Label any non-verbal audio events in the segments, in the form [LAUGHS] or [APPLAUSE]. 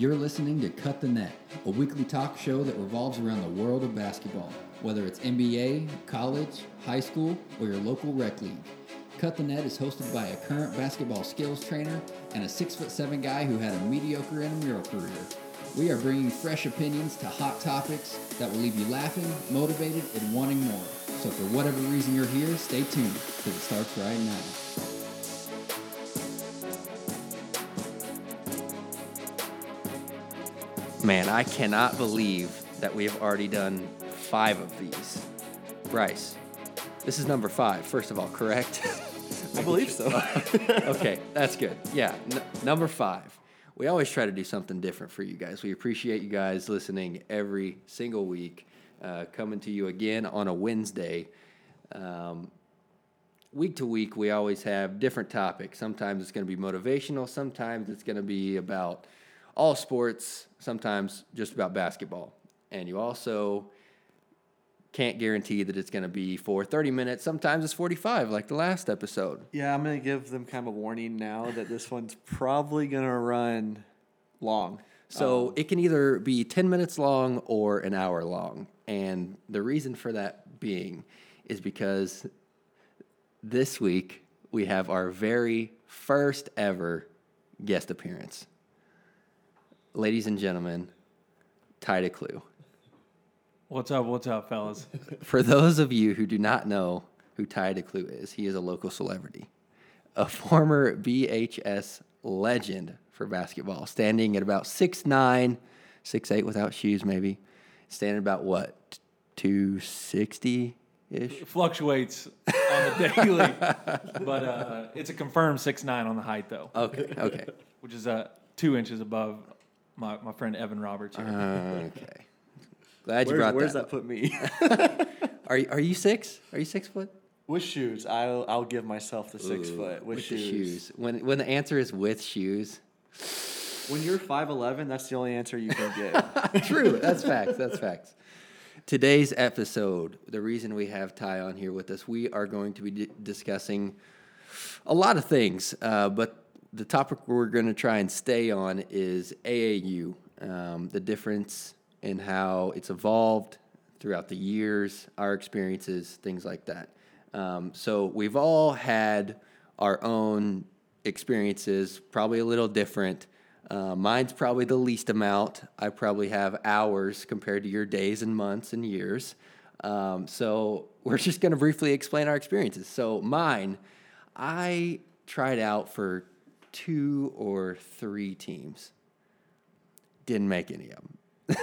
You're listening to Cut the Net, a weekly talk show that revolves around the world of basketball, whether it's NBA, college, high school, or your local rec league. Cut the Net is hosted by a current basketball skills trainer and a six foot seven guy who had a mediocre and a mural career. We are bringing fresh opinions to hot topics that will leave you laughing, motivated, and wanting more. So, for whatever reason you're here, stay tuned because it starts right now. Man, I cannot believe that we have already done five of these. Bryce, this is number five, first of all, correct? [LAUGHS] I believe so. [LAUGHS] okay, that's good. Yeah, n- number five. We always try to do something different for you guys. We appreciate you guys listening every single week, uh, coming to you again on a Wednesday. Um, week to week, we always have different topics. Sometimes it's going to be motivational, sometimes it's going to be about all sports, sometimes just about basketball. And you also can't guarantee that it's going to be for 30 minutes. Sometimes it's 45, like the last episode. yeah, I'm gonna give them kind of a warning now that this one's probably gonna run long. So um, it can either be 10 minutes long or an hour long. And the reason for that being is because this week we have our very first ever guest appearance. Ladies and gentlemen, Ty Clue. What's up? What's up, fellas? [LAUGHS] For those of you who do not know who Ty Clue is, he is a local celebrity, a former BHS legend for basketball, standing at about 6'9, 6'8 without shoes, maybe. Standing about what, 260 ish? Fluctuates on the daily, [LAUGHS] but uh, it's a confirmed six nine on the height though, Okay, okay. [LAUGHS] which is uh, two inches above my, my friend Evan Roberts here. Okay. Glad you Where's, brought where's that. that put me? [LAUGHS] Are, you- are you six? Are you six foot? with shoes, I'll I'll give myself the six Ooh, foot with, the shoes. shoes. When, when the answer is with shoes, When you're five eleven, that's the only answer you can get. [LAUGHS] True. That's facts. That's facts. Today's episode, the reason we have Ty on here with us, we are going to be di- discussing a lot of things, uh, but the topic we're going to try and stay on is AAU, um, the difference in how it's evolved throughout the years, our experiences, things like that. Um, so we've all had our own experiences, probably a little different. Uh, mine's probably the least amount. I probably have hours compared to your days and months and years. Um, so [LAUGHS] we're just going to briefly explain our experiences. So mine, I tried out for two or three teams. Didn't make any of them. [LAUGHS]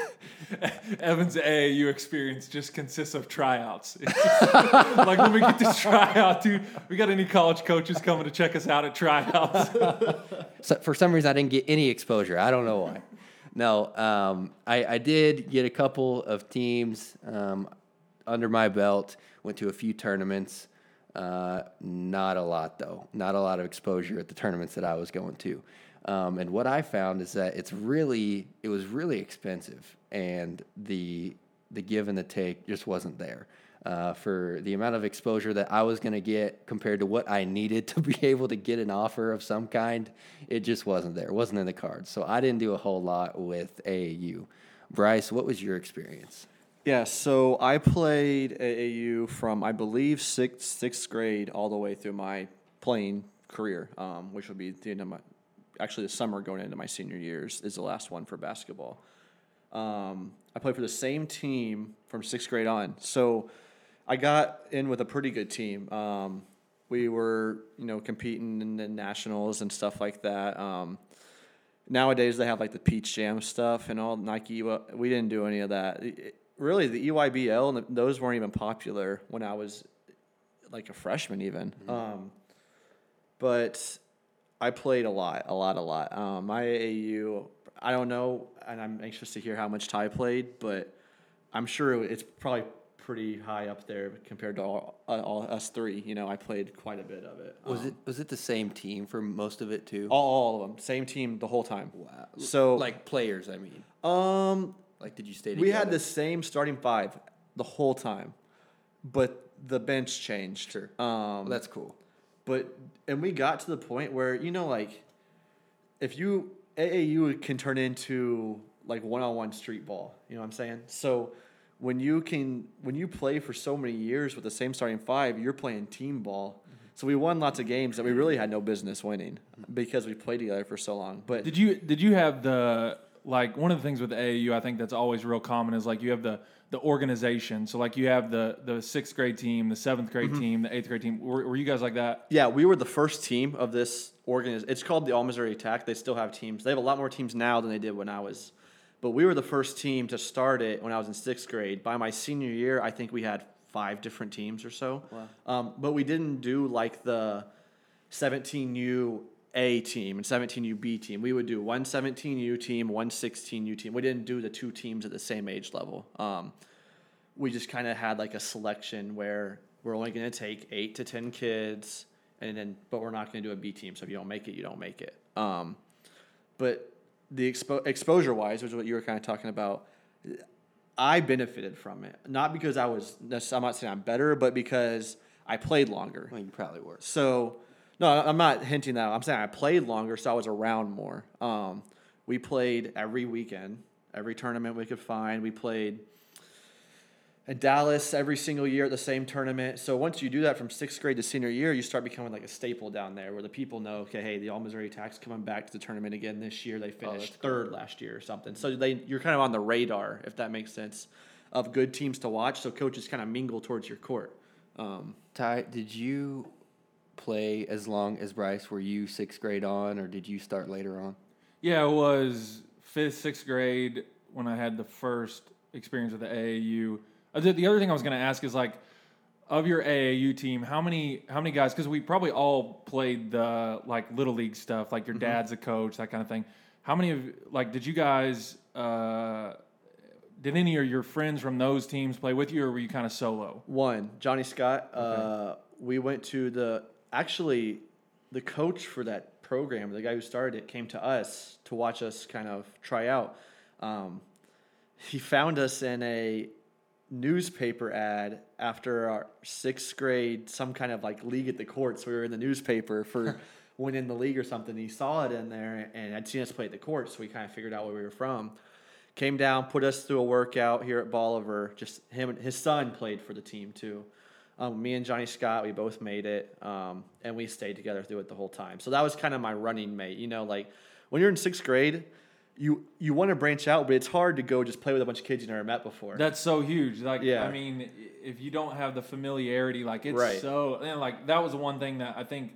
Evan's AAU experience just consists of tryouts. Just- [LAUGHS] like when we get to tryout, dude, we got any college coaches coming to check us out at tryouts? [LAUGHS] So for some reason, I didn't get any exposure. I don't know why. No, um, I, I did get a couple of teams um, under my belt. Went to a few tournaments. Uh, not a lot though. Not a lot of exposure at the tournaments that I was going to. Um, and what I found is that it's really it was really expensive, and the the give and the take just wasn't there. Uh, for the amount of exposure that I was going to get compared to what I needed to [LAUGHS] be able to get an offer of some kind, it just wasn't there. It wasn't in the cards. So I didn't do a whole lot with AAU. Bryce, what was your experience? Yeah, so I played AAU from I believe sixth sixth grade all the way through my playing career, um, which would be the end of my actually the summer going into my senior years is the last one for basketball. Um, I played for the same team from sixth grade on. So I got in with a pretty good team. Um, we were, you know, competing in the nationals and stuff like that. Um, nowadays they have like the Peach Jam stuff and all Nike. well, We didn't do any of that. It- really, the EYBL and the, those weren't even popular when I was like a freshman, even. Um, but I played a lot, a lot, a lot. Um, my AAU, I don't know, and I'm anxious to hear how much Ty played, but I'm sure it's probably pretty high up there compared to all, uh, all us three. You know, I played quite a bit of it. Was Um, it was it the same team for most of it too? all, all of them? Same team the whole time. Wow. So like players, I mean. um, Like, did you stay together? we had the same starting five the whole time, but the bench changed. Sure. Um, Well, that's cool. But and we got to the point where you know, like, if you AAU can turn into like one-on-one street ball. You know what I'm saying? So when you can when you play for so many years with the same starting five, you're playing team ball. So we won lots of games that we really had no business winning because we played together for so long. But Did you did you have the like one of the things with AAU I think that's always real common is like you have the the organization. So like you have the the sixth grade team, the seventh grade Mm-hmm. team, the eighth grade team. Were, were you guys like that? Yeah, we were the first team of this organization. It's called the All Missouri Attack. They still have teams. They have a lot more teams now than they did when I was. But we were the first team to start it when I was in sixth grade. By my senior year, I think we had five different teams or so. Um, but we didn't do like the 17U A team and 17U B team. We would do one 17U team, one 16U team. We didn't do the two teams at the same age level. Um, we just kind of had like a selection where we're only going to take eight to ten kids, and then but we're not going to do a B team. So if you don't make it, you don't make it. Um, but the expo- exposure wise, which is what you were kind of talking about, I benefited from it. Not because I was. necess- I'm not saying I'm better, but because I played longer. Well, you probably were. So, no, I'm not hinting that. I'm saying I played longer, so I was around more. Um, we played every weekend, every tournament we could find. We played in Dallas every single year at the same tournament. So once you do that from sixth grade to senior year, you start becoming like a staple down there, where the people know, okay, hey, the All Missouri Attack's coming back to the tournament again this year. They finished third last year or something. So they you're kind of on the radar, if that makes sense, of good teams to watch. So coaches kind of mingle towards your court. Um, Ty, did you play as long as Bryce? Were you sixth grade on, or did you start later on? Yeah, it was fifth, sixth grade when I had the first experience with the AAU. Uh, The the other thing I was going to ask is like, of your AAU team, how many how many guys? Because we probably all played the like little league stuff, like your dad's a coach, that kind of thing. How many of like did you guys? Uh, did any of your friends from those teams play with you, or were you kind of solo? One, Johnny Scott. Uh, we went to the actually the coach for that program, the guy who started it, came to us to watch us kind of try out. Um, he found us in a newspaper ad after our sixth grade, some kind of like league at the courts. We were in the newspaper for [LAUGHS] winning the league or something. He saw it in there and had seen us play at the courts, so we kind of figured out where we were from came down, put us through a workout here at Bolivar. Just him and his son played for the team too. Um, me and Johnny Scott, we both made it, um, and we stayed together through it the whole time. So that was kind of my running mate. You know, like when you're in sixth grade, you you want to branch out, but it's hard to go just play with a bunch of kids you never met before. That's so huge. Like, Yeah. I mean, if you don't have the familiarity, like it's Right. so, and like that was one thing that I think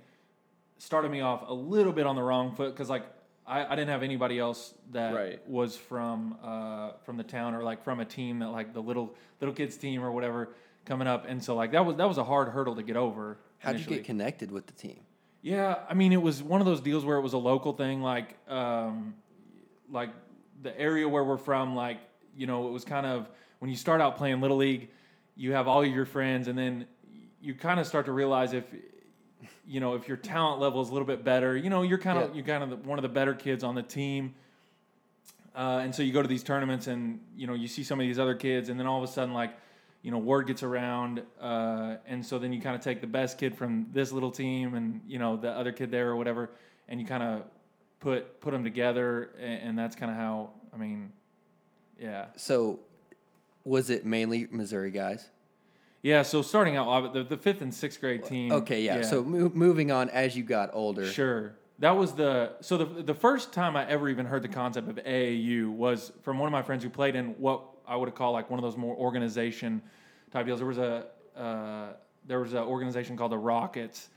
started me off a little bit on the wrong foot because like I, I didn't have anybody else that Right. was from uh, from the town or like from a team that like the little little kids team or whatever coming up, and so like that was that was a hard hurdle to get over. How'd you get connected with the team? Yeah, I mean, it was one of those deals where it was a local thing, like, um, like the area where we're from. Like, you know, it was kind of when you start out playing little league, you have all your friends, and then you kind of start to realize if, you know, if your talent level is a little bit better, you know, you're kind of Yeah. you're kind of the, one of the better kids on the team. Uh, and so you go to these tournaments, and you know, you see some of these other kids, and then all of a sudden, like you know, word gets around, uh, and so then you kind of take the best kid from this little team, and you know, the other kid there or whatever, and you kind of put put them together, and, and that's kind of how I mean, yeah, So, was it mainly Missouri guys? yeah. So starting out, the, the fifth and sixth grade team. Okay, yeah. So mo- moving on as you got older. Sure. That was the so the the first time I ever even heard the concept of AAU was from one of my friends who played in what I would have call like one of those more organization type deals. There was a uh, there was an organization called the Rockets.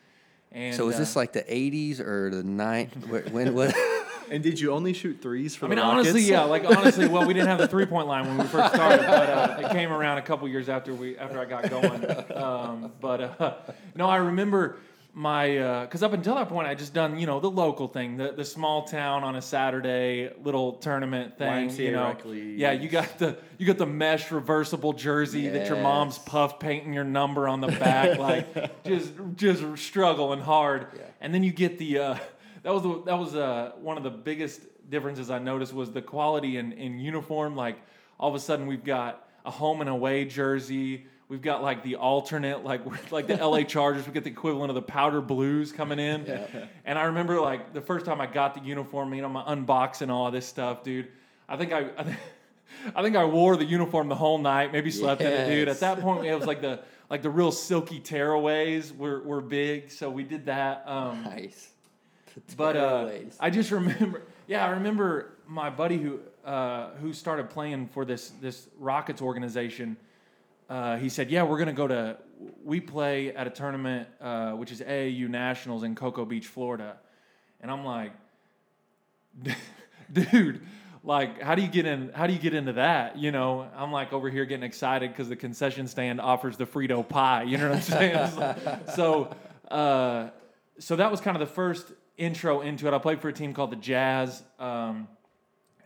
And So is uh, this like the '80s or the '90s? When? when what? [LAUGHS] and did you only shoot threes for I the mean, Rockets? honestly, yeah. Like honestly, well, we didn't have the [LAUGHS] three point line when we first started, but uh, it came around a couple years after we after I got going. Um, but uh, no, I remember my uh because up until that point, I just done you know the local thing, the the small town on a Saturday little tournament thing. YMCA you know, yeah, you got the you got the mesh reversible jersey that your mom's puff painting your number on the back, [LAUGHS] like just just struggling hard, and then you get the. Uh, that was the, that was uh, one of the biggest differences I noticed was the quality in, in uniform. Like all of a sudden we've got a home and away jersey, We've got like the alternate, like [LAUGHS] like the LA Chargers. We get the equivalent of the powder blues coming in. And I remember like the first time I got the uniform, you know, my unboxing all this stuff, dude. I think I, I, [LAUGHS] think, I think I wore the uniform the whole night. Maybe slept in it, dude. At that point, it was like the [LAUGHS] like the real silky tearaways were were big, so we did that. Um, Nice. But uh. I just remember, yeah, I remember my buddy who uh, who started playing for this this Rockets organization. Uh, he said, "Yeah, we're gonna go to. We play at a tournament uh, which is AAU Nationals in Cocoa Beach, Florida," and I'm like, [LAUGHS] "Dude." Like, how do you get in? How do you get into that? You know, I'm like over here getting excited because the concession stand offers the Frito pie. You know what I'm saying? [LAUGHS] Like- so, uh, so that was kind of the first intro into it. I played for a team called the Jazz, um,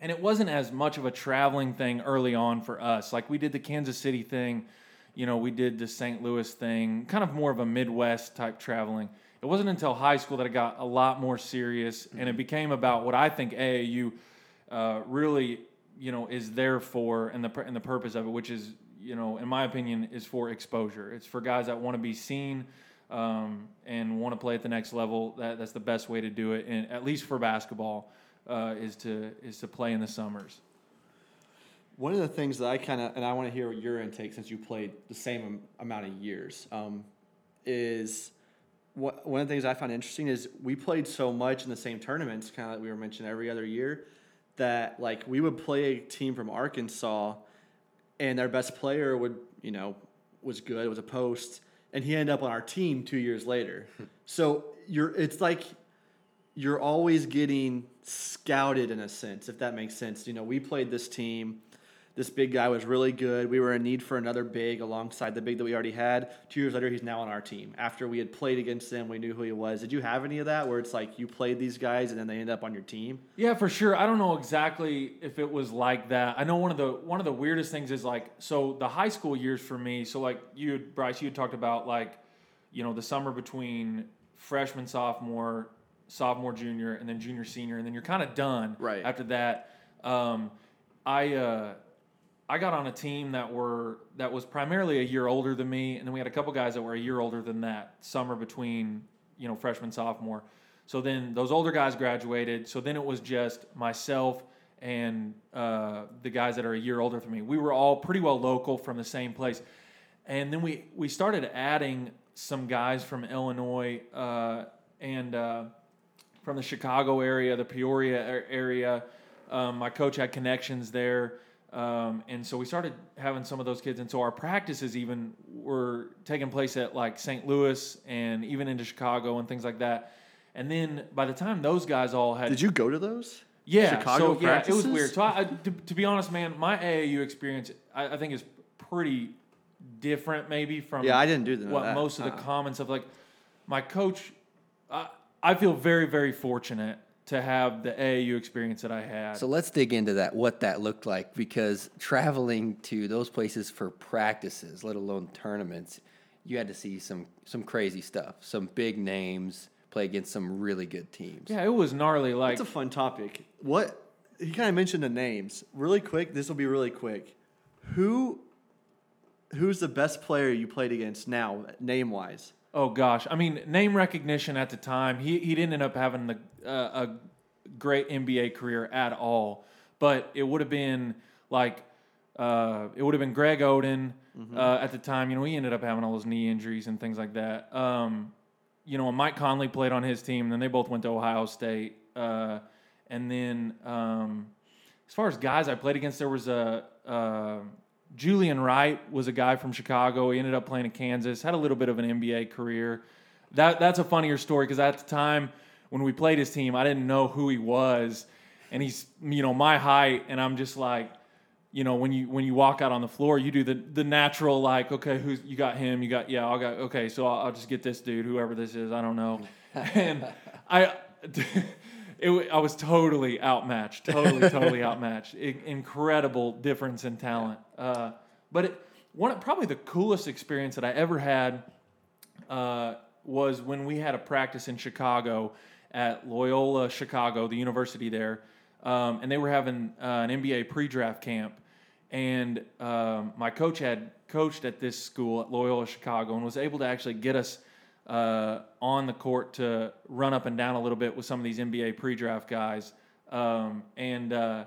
and it wasn't as much of a traveling thing early on for us. Like we did the Kansas City thing, you know, we did the St. Louis thing, kind of more of a Midwest type traveling. It wasn't until high school that it got a lot more serious, and it became about what I think AAU uh, really, you know, is there for, and the and the purpose of it, which is, you know, in my opinion, is for exposure. It's for guys that want to be seen um, and want to play at the next level. That that's the best way to do it, and at least for basketball, uh, is to is to play in the summers. One of the things that I kind of, and I want to hear your intake since you played the same amount of years, um, is what, one of the things I find interesting is we played so much in the same tournaments, kind of like we were mentioning every other year, that like we would play a team from Arkansas and their best player would, you know, was good, was a post, and he ended up on our team two years later. [LAUGHS] so you're, it's like you're always getting scouted in a sense, if that makes sense. You know, we played this team. This big guy was really good. We were in need for another big alongside the big that we already had. Two years later, he's now on our team. After we had played against them, we knew who he was. Did you have any of that where it's like you played these guys and then they end up on your team? Yeah, for sure. I don't know exactly if it was like that. I know one of the one of the weirdest things is like so the high school years for me. So like you, Bryce, you talked about like you know the summer between freshman, sophomore, sophomore, junior, and then junior, senior, and then you're kind of done. Right. after that. Um, I uh, I got on a team that were that was primarily a year older than me, and then we had a couple guys that were a year older than that. Summer between you know freshman sophomore. So then those older guys graduated. So then it was just myself and uh, the guys that are a year older than me. We were all pretty well local from the same place, and then we we started adding some guys from Illinois uh, and uh, from the Chicago area, the Peoria area. Um, my coach had connections there. Um, and so we started having some of those kids. And so our practices even were taking place at like St. Louis and even into Chicago and things like that. And then by the time those guys all had Did you go to those? yeah, Chicago so, yeah, it was weird. So, I, I- to, to be honest, man, my AAU experience, I, I think, is pretty different, maybe from Yeah, I didn't do that. what most of the Uh-uh. common stuff. Like my coach, I, I feel very, very fortunate to have the AAU experience that I had. So let's dig into that, what that looked like, because traveling to those places for practices, let alone tournaments, you had to see some some crazy stuff, some big names play against some really good teams. yeah, it was gnarly. Like That's a fun topic. What he kind of mentioned the names really quick. This will be really quick. Who, who's the best player you played against now, name wise? Oh gosh, I mean, name recognition at the time. He he didn't end up having the uh, a great NBA career at all, but it would have been like uh, it would have been Greg Oden uh, at the time. You know, he ended up having all those knee injuries and things like that. Um, you know, Mike Conley played on his team, and then they both went to Ohio State. Uh, and then um, as far as guys I played against, there was a. Julian Wright was a guy from Chicago. He ended up playing in Kansas. Had a little bit of an NBA career. That that's a funnier story because at the time when we played his team, I didn't know who he was, and he's you know my height, and I'm just like, you know when you when you walk out on the floor, you do the the natural like, okay, who's you got him, you got yeah, I got okay, so I'll, I'll just get this dude, whoever this is, I don't know, [LAUGHS] and I. [LAUGHS] It, I was totally outmatched, totally, totally outmatched. I- incredible difference in talent. Uh, but it, one probably the coolest experience that I ever had uh, was when we had a practice in Chicago at Loyola Chicago, the university there, um, and they were having uh, an NBA pre-draft camp, and um, my coach had coached at this school at Loyola Chicago and was able to actually get us uh, on the court to run up and down a little bit with some of these NBA pre-draft guys, um, and uh,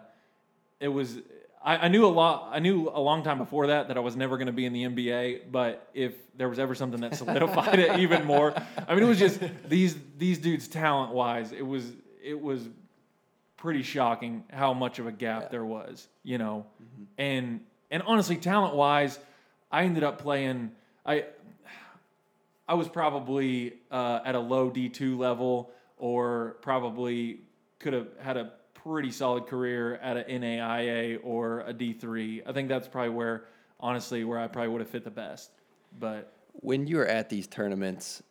it was. I, I knew a lot. I knew a long time before that that I was never going to be in the NBA. But if there was ever something that solidified it [LAUGHS] even more, I mean, it was just these these dudes talent wise. It was it was pretty shocking how much of a gap there was, you know. And and honestly, talent wise, I ended up playing. I I was probably uh, at a low D two level, or probably could have had a pretty solid career at an NAIA or a D three. I think that's probably where, honestly, where I probably would have fit the best. But When you were at these tournaments,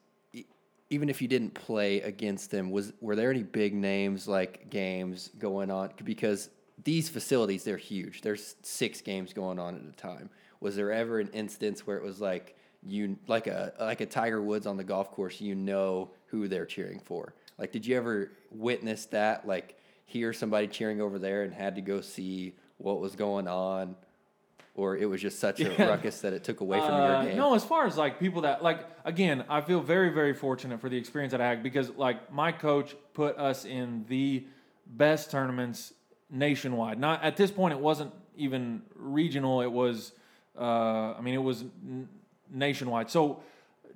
even if you didn't play against them, was were there any big names like games going on? Because these facilities, they're huge. There's six games going on at a time. Was there ever an instance where it was like you like a like a Tiger Woods on the golf course, you know who they're cheering for? Like, did you ever witness that? Like, hear somebody cheering over there and had to go see what was going on, or it was just such a [LAUGHS] Yeah. ruckus that it took away from Uh, your game? No, as far as like people that like again, I feel very very fortunate for the experience that I had because like my coach put us in the best tournaments nationwide. Not at this point, it wasn't even regional. It was, uh, I mean, it was n- nationwide. So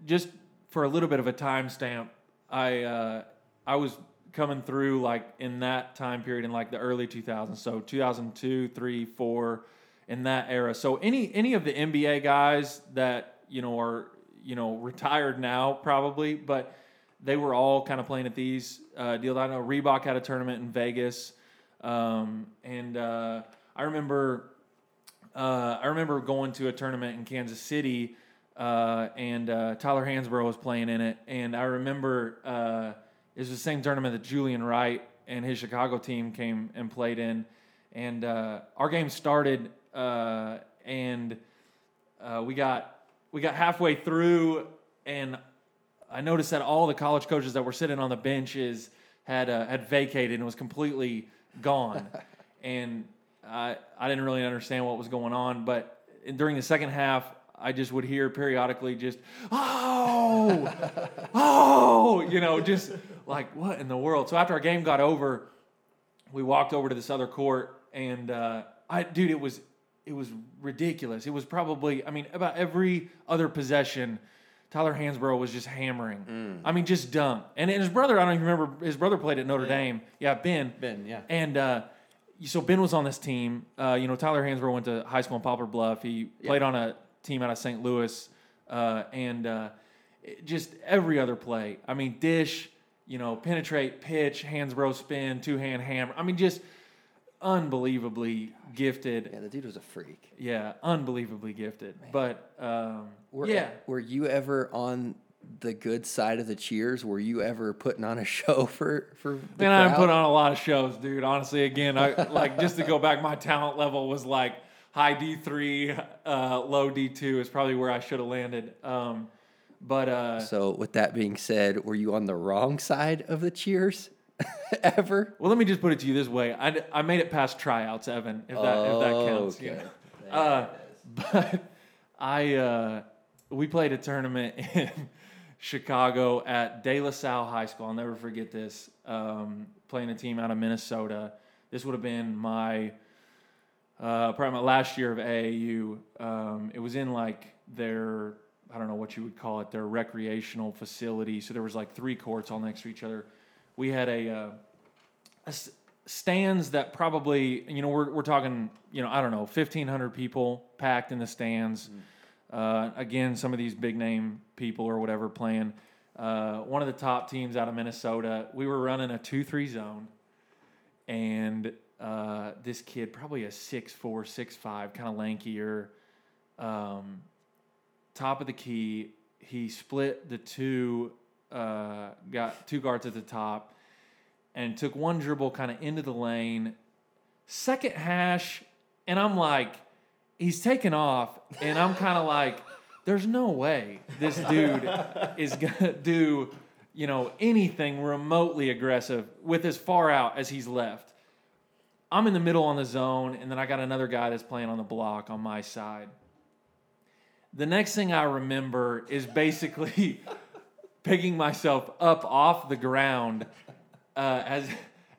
just for a little bit of a timestamp, I uh, I was coming through like in that time period in like the early 2000s. So 2002, three, four, in that era. So any any of the NBA guys that you know are you know retired now probably, but they were all kind of playing at these uh, deals. I know Reebok had a tournament in Vegas, um, and uh, I remember uh, I remember going to a tournament in Kansas City, uh, and uh, Tyler Hansbrough was playing in it. And I remember uh, it was the same tournament that Julian Wright and his Chicago team came and played in. And uh, our game started, uh, and uh, we got we got halfway through, and I noticed that all the college coaches that were sitting on the benches had uh, had vacated and was completely gone, [LAUGHS] and I I didn't really understand what was going on. But during the second half, I just would hear periodically just oh oh you know just like what in the world. So after our game got over, we walked over to this other court, and uh, I dude it was it was ridiculous. It was probably I mean about every other possession. Tyler Hansbrough was just hammering. I mean, just dumb. And, and his brother, I don't even remember. His brother played at Notre Dame. Yeah, Ben. Ben, yeah. And uh, so Ben was on this team. Uh, you know, Tyler Hansbrough went to high school in Poplar Bluff. He played on a team out of St. Louis, uh, and uh, just every other play. I mean, dish. You know, penetrate, pitch, Hansbrough spin, two hand hammer. I mean, just unbelievably gifted. Yeah, the dude was a freak. Yeah, unbelievably gifted. But um, Were, yeah, Were you ever on the good side of the cheers? Were you ever putting on a show [LAUGHS] for for the Man, I put on a lot of shows, dude. Honestly, again, I like just to go back, my talent level was like high D three, uh, low D two is probably where I should have landed. Um, but uh, So, with that being said, were you on the wrong side of the cheers [LAUGHS] ever? well, let me just put it to you this way: I, I made it past tryouts, Evan. If that if that counts, you Okay. know. Uh, [LAUGHS] but I uh, we played a tournament [LAUGHS] in Chicago at De La Salle High School. I'll never forget this. Um, playing a team out of Minnesota. This would have been my uh, probably my last year of AAU. Um, it was in like their I don't know what you would call it their recreational facility. So there was like three courts all next to each other. We had a uh, a s- stands that probably you know we're, we're talking you know i don't know 1500 people packed in the stands uh, again some of these big name people or whatever playing uh, one of the top teams out of minnesota we were running a 2-3 zone and uh, this kid probably a 6'4 6'5 kind of lankier um, top of the key he split the two uh, got two guards at the top and took one dribble kind of into the lane. Second hash, and I'm like, he's taking off, and I'm kind of like, there's no way this dude is gonna do, you know, anything remotely aggressive with as far out as he's left. I'm in the middle on the zone, and then I got another guy that's playing on the block on my side. The next thing I remember is basically [LAUGHS] picking myself up off the ground uh, as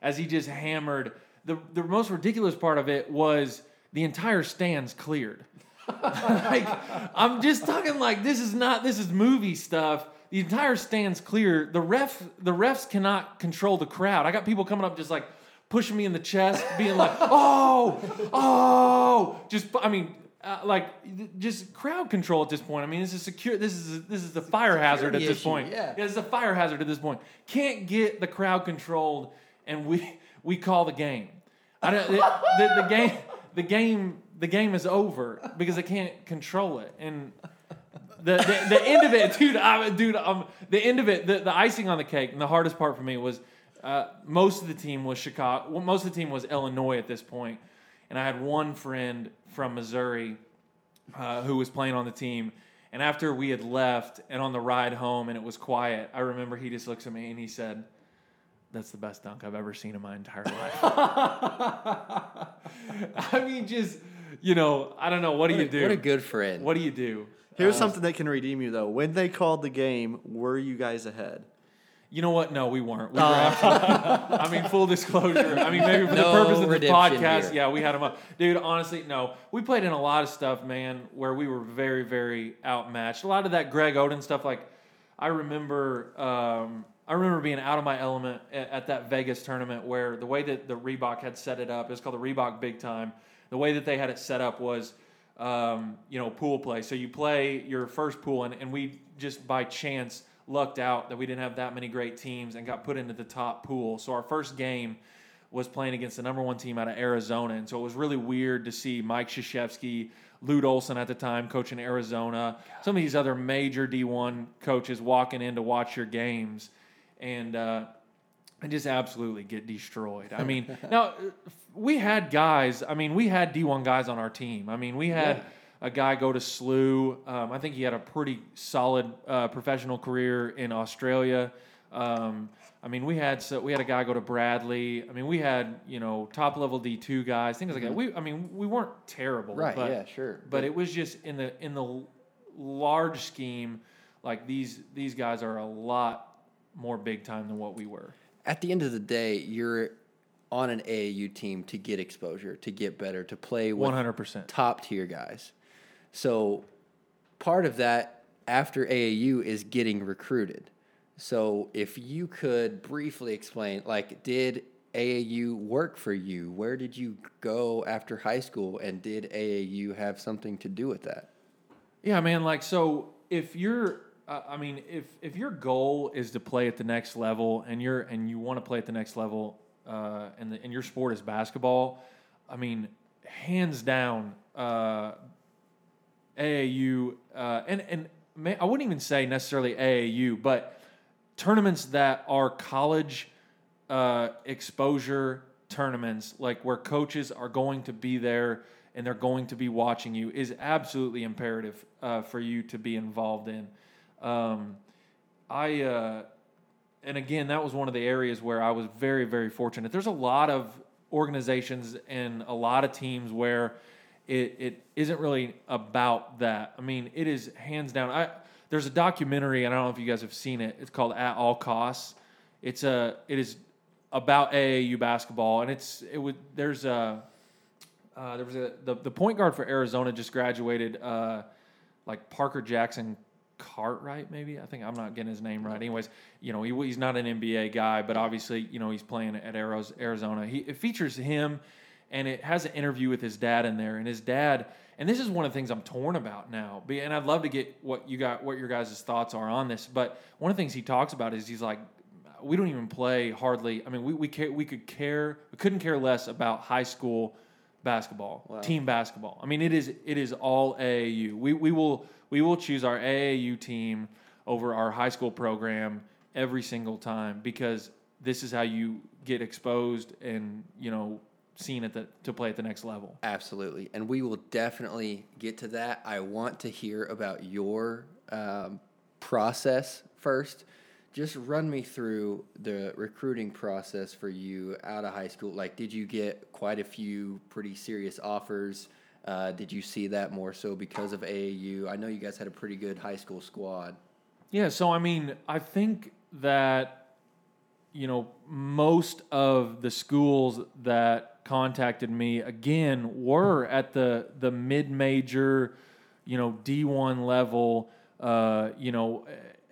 as he just hammered. The the most ridiculous part of it was the entire stands cleared. [LAUGHS] like I'm just talking like this is not this is movie stuff. The entire stand's clear. The ref the refs cannot control the crowd. I got people coming up just like pushing me in the chest, being like, [LAUGHS] "Oh, oh!" Just I mean, uh, like just crowd control at this point. I mean, this is secure. This is this is a fire hazard at this issue, point. yeah. it's a fire hazard at this point. Can't get the crowd controlled, and we we call the game. I don't, the, the, the game the game the game is over because they can't control it and. The, the, the end of it, dude. I, dude, um, the end of it, the, the icing on the cake, and the hardest part for me was uh, most of the team was Chicago. Well, most of the team was Illinois at this point, and I had one friend from Missouri uh, who was playing on the team. And after we had left and on the ride home and it was quiet, I remember he just looks at me and he said, That's the best dunk I've ever seen in my entire life. [LAUGHS] [LAUGHS] I mean, just, you know, I don't know. What do you a, do? what a good friend. what do you do? Here's Uh, something that can redeem you though. When they called the game, were you guys ahead? You know what? No, we weren't. We were absolutely, [LAUGHS] I mean, full disclosure. I mean, maybe for the purpose of the redemption podcast, here. yeah, we had them up. Dude, honestly, no. We played in a lot of stuff, man, where we were very, very outmatched. A lot of that Greg Oden stuff, like I remember, um, I remember being out of my element at, at that Vegas tournament where the way that the Reebok had set it up, it was called the Reebok Big Time. The way that they had it set up was, um, you know, pool play. So you play your first pool, and, and we just by chance lucked out that we didn't have that many great teams and got put into the top pool. So our first game was playing against the number one team out of Arizona, and so it was really weird to see Mike Krzyzewski, Lute Olson at the time coaching Arizona, some of these other major D1 coaches walking in to watch your games, and uh, and just absolutely get destroyed. I mean, [LAUGHS] now we had guys. I mean, we had D1 guys on our team. I mean, we had a guy go to SLU. Um, I think he had a pretty solid uh, professional career in Australia. Um, I mean, we had so we had a guy go to Bradley. I mean, we had you know top level D two guys, things like that. We, I mean, we weren't terrible, Right, But, yeah, sure. But it was just in the in the large scheme, like these these guys are a lot more big time than what we were. At the end of the day, you're on an AAU team to get exposure, to get better, to play with One hundred percent. top tier guys. So part of that after AAU is getting recruited. So if you could briefly explain, like, did AAU work for you? Where did you go after high school, and did AAU have something to do with that? Yeah, man. Like, so if you're, uh, I mean, if if your goal is to play at the next level, and you're and you want to play at the next level, uh, and the, and your sport is basketball, I mean, hands down, uh, AAU, uh, and and I wouldn't even say necessarily AAU, but tournaments that are college uh, exposure tournaments, like where coaches are going to be there and they're going to be watching you, is absolutely imperative uh, for you to be involved in. Um, I uh, and again, that was one of the areas where I was very, very fortunate. There's a lot of organizations and a lot of teams where it, it isn't really about that. I mean, it is hands down. I there's a documentary, and I don't know if you guys have seen it. It's called At All Costs. It's a it is about AAU basketball, and it's it would there's a uh, there was a the, the point guard for Arizona just graduated, uh, like Parker Jackson Cartwright, maybe I think I'm not getting his name right. Anyways, you know he, he's not an NBA guy, but obviously you know he's playing at Aros- Arizona. He it features him, and it has an interview with his dad in there, and his dad. And this is one of the things I'm torn about now. And I'd love to get what you got, what your guys' thoughts are on this. But one of the things he talks about is he's like, we don't even play hardly. I mean, we we care, we could care, we couldn't care less about high school basketball, team basketball. I mean, it is it is all AAU. We we will we will choose our AAU team over our high school program every single time because this is how you get exposed and you know seen at the to play at the next level. Absolutely. And we will definitely get to that. I want to hear about your um, process first just run me through the recruiting process for you out of high school. Like, did you get quite a few pretty serious offers? Uh, did you see that more so because of AAU? I know you guys had a pretty good high school squad. Yeah, so I mean, I think that you know most of the schools that contacted me again were at the the mid major, you know D one level. Uh, you know,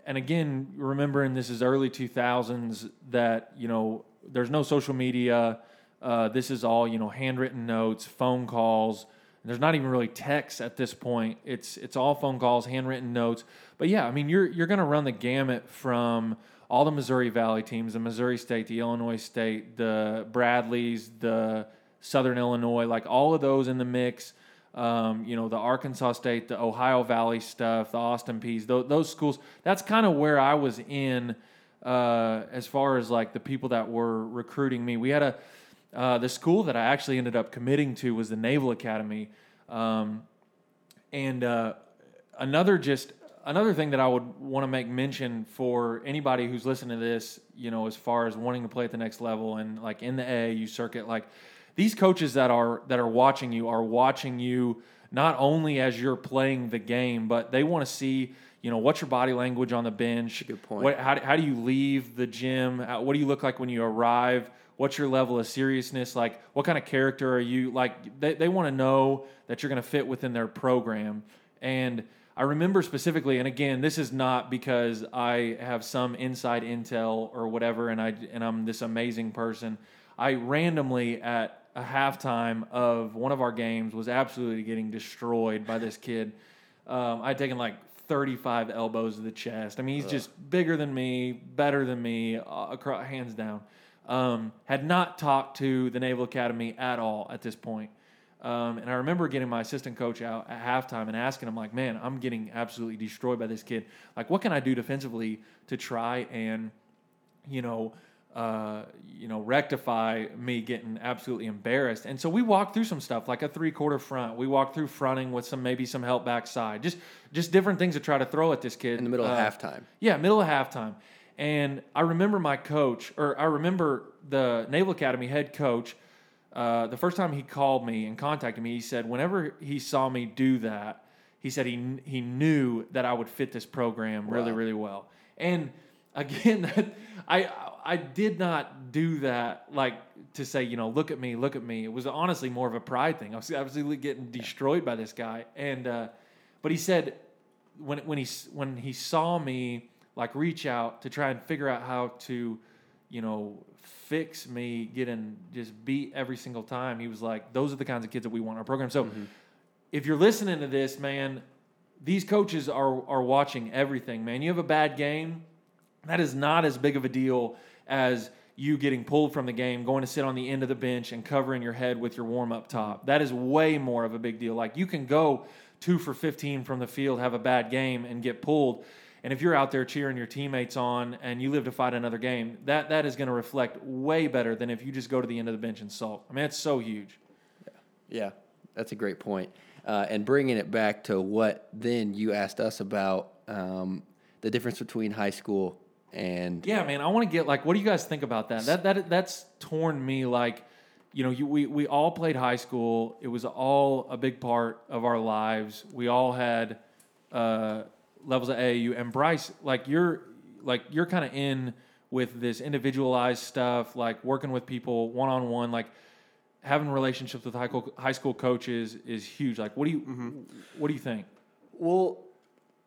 and again, remembering this is early two thousands that you know there's no social media. Uh, this is all you know handwritten notes, phone calls. There's not even really text at this point. It's it's all phone calls, handwritten notes. But yeah, I mean you're you're to run the gamut from all the Missouri Valley teams, the Missouri State, the Illinois State, the Bradleys, the Southern Illinois, like all of those in the mix. Um, you know, the Arkansas State, the Ohio Valley stuff, the Austin Peays, those, those schools. That's kind of where I was in uh, as far as like the people that were recruiting me. We had a uh, the school that I actually ended up committing to was the Naval Academy, um, and uh, another just another thing that I would want to make mention for anybody who's listening to this, you know, as far as wanting to play at the next level and like in the AAU circuit, like these coaches that are that are watching you are watching you not only as you're playing the game, but they want to see you know what's your body language on the bench. Good point. What, how, how do you leave the gym? How, what do you look like when you arrive? What's your level of seriousness? Like, what kind of character are you? Like, they, they want to know that you're going to fit within their program. And I remember specifically, and again, this is not because I have some inside intel or whatever, and I and I'm this amazing person. I randomly at a halftime of one of our games was absolutely getting destroyed by this kid. Um, I'd taken like 35 elbows to the chest. I mean, he's just bigger than me, better than me, uh, across, hands down. Um, had not talked to the Naval Academy at all at this point. Um, and I remember getting my assistant coach out at halftime and asking him, like, man, I'm getting absolutely destroyed by this kid. Like, what can I do defensively to try and, you know, uh, you know, rectify me getting absolutely embarrassed. And so we walked through some stuff like a three quarter front. We walked through fronting with some maybe some help backside, just just different things to try to throw at this kid In the middle of Uh, halftime. Yeah, middle of halftime. And I remember my coach, or I remember the Naval Academy head coach. Uh, the first time he called me and contacted me, he said whenever he saw me do that, he said he he knew that I would fit this program really Wow. really well. And again, that [LAUGHS] I I did not do that like to say you know look at me look at me. It was honestly more of a pride thing. I was absolutely getting destroyed by this guy. And uh, but he said when when he when he saw me like reach out to try and figure out how to you know fix me getting just beat every single time he was like those are the kinds of kids that we want in our program so mm-hmm. if you're listening to this man these coaches are are watching everything man you have a bad game that is not as big of a deal as you getting pulled from the game, going to sit on the end of the bench and covering your head with your warm up top. That is way more of a big deal. Like you can go two for 15 from the field, have a bad game, and get pulled. And if you're out there cheering your teammates on and you live to fight another game, that, that is going to reflect way better than if you just go to the end of the bench and sulk. I mean, it's so huge. Yeah, that's a great point. Uh, and bringing it back to what then you asked us about um, the difference between high school and Yeah, man, I want to get like, what do you guys think about that? That that that's torn me. Like, you know, you, we we all played high school. It was all a big part of our lives. We all had uh, levels of AAU. And Bryce, like you're like you're kind of in with this individualized stuff, like working with people one on one, like having relationships with high school, high school coaches is huge. Like, what do you mm-hmm. what do you think? Well,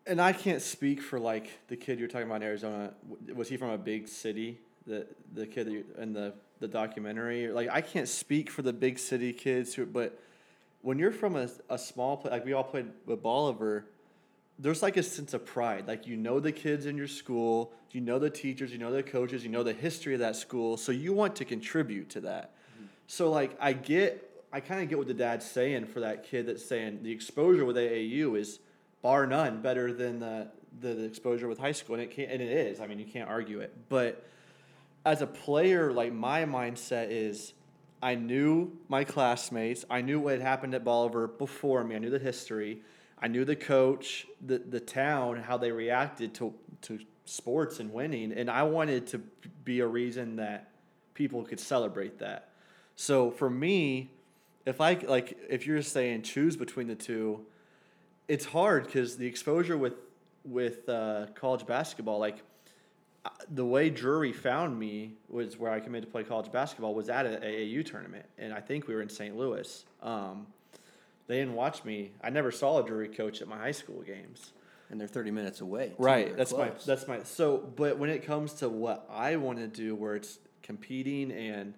and I can't speak for like the kid you're talking about in Arizona. Was he from a big city? The the kid that you, in the the documentary. Like I can't speak for the big city kids who, but when you're from a, a small place, like we all played with Bolivar, there's like a sense of pride. Like you know the kids in your school, you know the teachers, you know the coaches, you know the history of that school, so you want to contribute to that. Mm-hmm. So like I get, I kind of get what the dad's saying for that kid that's saying the exposure with AAU is bar none better than the the, the exposure with high school, and it can't, and it is. I mean, you can't argue it. But as a player, like my mindset is, I knew my classmates. I knew what had happened at Bolivar before me. I knew the history. I knew the coach, the the town, how they reacted to to sports and winning, and I wanted to be a reason that people could celebrate that. So for me, if I like, if you're saying choose between the two, it's hard because the exposure with with uh, college basketball, like uh, the way Drury found me was where I committed to play college basketball was at an AAU tournament, and I think we were in St. Louis. Um, they didn't watch me. I never saw a Drury coach at my high school games. And they're 30 minutes away. too. Right. They're That's my that's my so but when it comes to what I want to do where it's competing and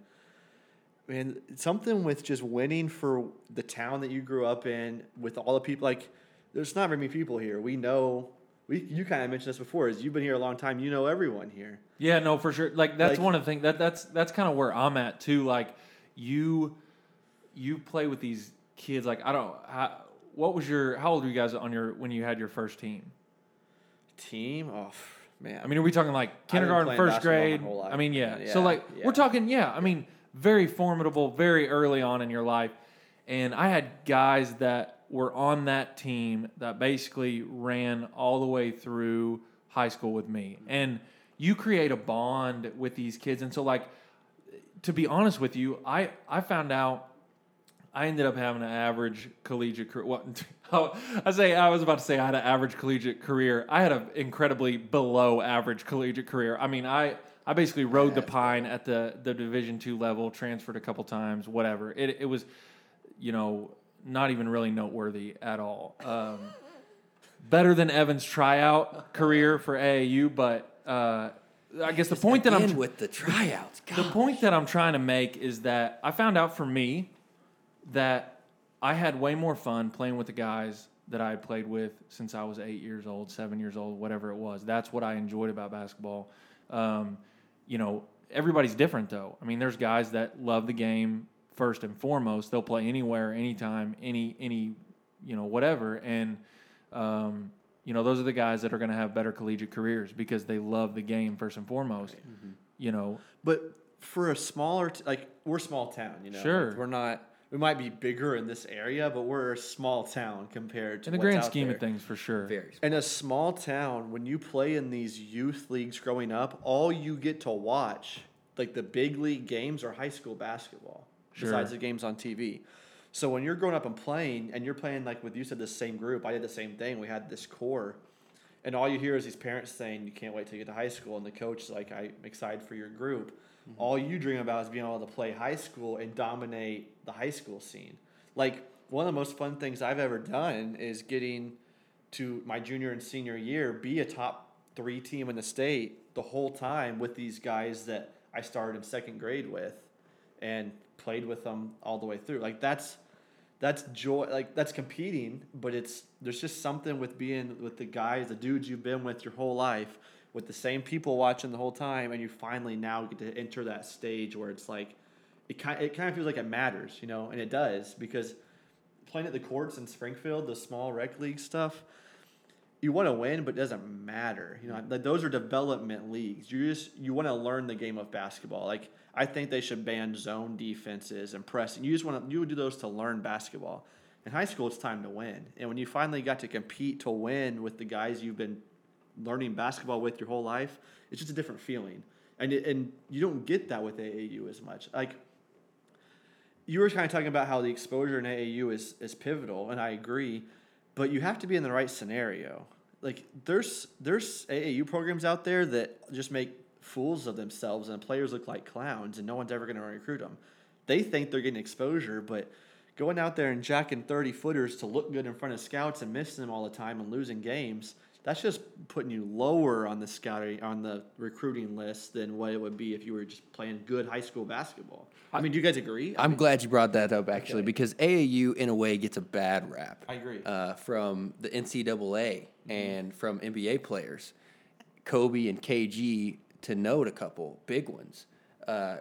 man something with just winning for the town that you grew up in with all the people like there's not very many people here. We know we you kind of mentioned this before is you've been here a long time, you know everyone here. Yeah, no, for sure. Like that's Like- one of the things that that's that's kind of where I'm at too. Like you you play with these kids. Like I don't. How, what was your? How old were you guys on your when you had your first team? Team, oh man. I mean, are we talking like kindergarten, first grade? I mean, yeah. man. So like yeah. we're talking, yeah. I mean, very formidable, very early on in your life, and I had guys that were on that team that basically ran all the way through high school with me, and you create a bond with these kids, and so like to be honest with you, I I found out I ended up having an average collegiate career. What [LAUGHS] I say, I was about to say I had an average collegiate career. I had an incredibly below average collegiate career. I mean, I I basically rode the pine at the the Division two level, transferred a couple times, whatever. It it was, you know, not even really noteworthy at all. Um, better than Evan's tryout career for AAU, but uh, I guess the point that I'm with the tryouts. the point that I'm trying to make is that I found out for me that I had way more fun playing with the guys that I had played with since I was eight years old, seven years old, whatever it was. That's what I enjoyed about basketball. Um, you know, everybody's different though. I mean, there's guys that love the game first and foremost. They'll play anywhere, anytime, any any you know whatever, and um, you know those are the guys that are going to have better collegiate careers because they love the game first and foremost. You know, But for a smaller, t- like we're small town, you know. Sure. Like, we're not. We might be bigger in this area, but we're a small town compared to in the what's grand out scheme there. of things, for sure. Very. In a small town, when you play in these youth leagues growing up, all you get to watch, like the big league games, are high school basketball. Sure. Besides the games on TV. So when you're growing up and playing, and you're playing like with you said the same group, I did the same thing. We had this core, and all you hear is these parents saying, "You can't wait till you get to high school," and the coach is like, "I'm excited for your group." Mm-hmm. All you dream about is being able to play high school and dominate the high school scene. Like one of the most fun things I've ever done is getting to my junior and senior year be a top three team in the state the whole time with these guys that I started in second grade with and played with them all the way through. Like that's that's joy like that's competing, but it's there's just something with being with the guys, the dudes you've been with your whole life, with the same people watching the whole time, and you finally now get to enter that stage where it's like it kind it kind of feels like it matters, you know, and it does because playing at the courts in Springfield, the small rec league stuff, you want to win, but it doesn't matter. You know, like those are development leagues. You just you want to learn the game of basketball. Like I think they should ban zone defenses and pressing. You just want to you do those to learn basketball. In high school, it's time to win. And when you finally got to compete to win with the guys you've been learning basketball with your whole life, it's just a different feeling. And it, and you don't get that with AAU as much. Like you were kind of talking about how the exposure in AAU is is pivotal, and I agree, but you have to be in the right scenario. Like there's there's AAU programs out there that just make fools of themselves, and players look like clowns, and no one's ever going to recruit them. They think they're getting exposure, but going out there and jacking thirty footers to look good in front of scouts and missing them all the time and losing games. That's just putting you lower on the scouting on the recruiting list than what it would be if you were just playing good high school basketball. I mean, do you guys agree? I I'm mean, glad you brought that up actually Okay. because AAU in a way gets a bad rap. I agree. Uh, from the NCAA Mm-hmm. and from NBA players, Kobe and KG to note a couple big ones. Uh,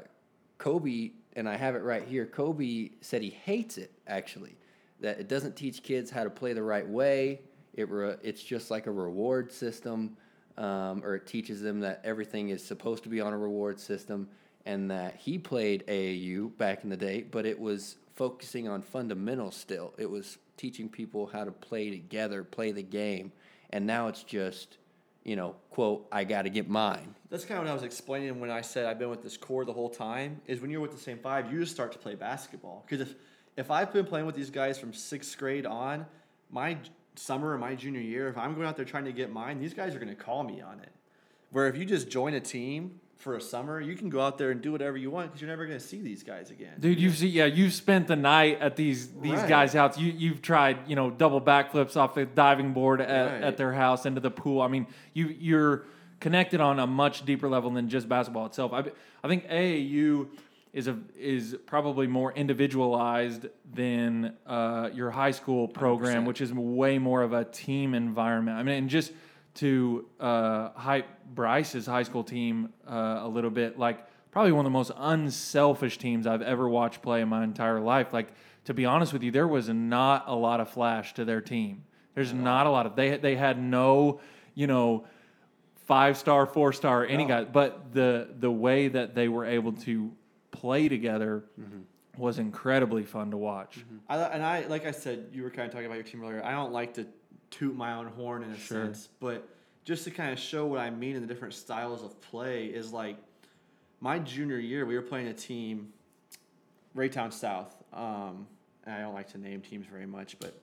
Kobe and I have it right here. Kobe said he hates it actually that it doesn't teach kids how to play the right way. It re- it's just like a reward system, um, or it teaches them that everything is supposed to be on a reward system, and that he played AAU back in the day, but it was focusing on fundamentals still. It was teaching people how to play together, play the game, and now it's just you know, quote, I got to get mine. That's kind of what I was explaining when I said I've been with this core the whole time. Is when you're with the same five, you just start to play basketball. Because if if I've been playing with these guys from sixth grade on, my summer or my junior year, if I'm going out there trying to get mine, these guys are going to call me on it. Where if you just join a team for a summer, you can go out there and do whatever you want because you're never going to see these guys again. Dude, you've seen, yeah, you've spent the night at these these Right. guys' house. You you've tried, you know, double backflips off the diving board at, Right. at their house into the pool. I mean, you you're connected on a much deeper level than just basketball itself. I I think AAU is a is probably more individualized than uh, your high school program, 100%. which is way more of a team environment. I mean, and just to uh, hype Bryce's high school team uh, a little bit, like probably one of the most unselfish teams I've ever watched play in my entire life. Like to be honest with you, there was not a lot of flash to their team. There's not a lot of they they had no, you know, five star, four star, any No. guy. But the the way that they were able to play together was incredibly fun to watch. I, and I, like I said, you were kind of talking about your team earlier. I don't like to toot my own horn in a Sure. sense, but just to kind of show what I mean in the different styles of play is like my junior year, we were playing a team, Raytown South. Um, and I don't like to name teams very much, but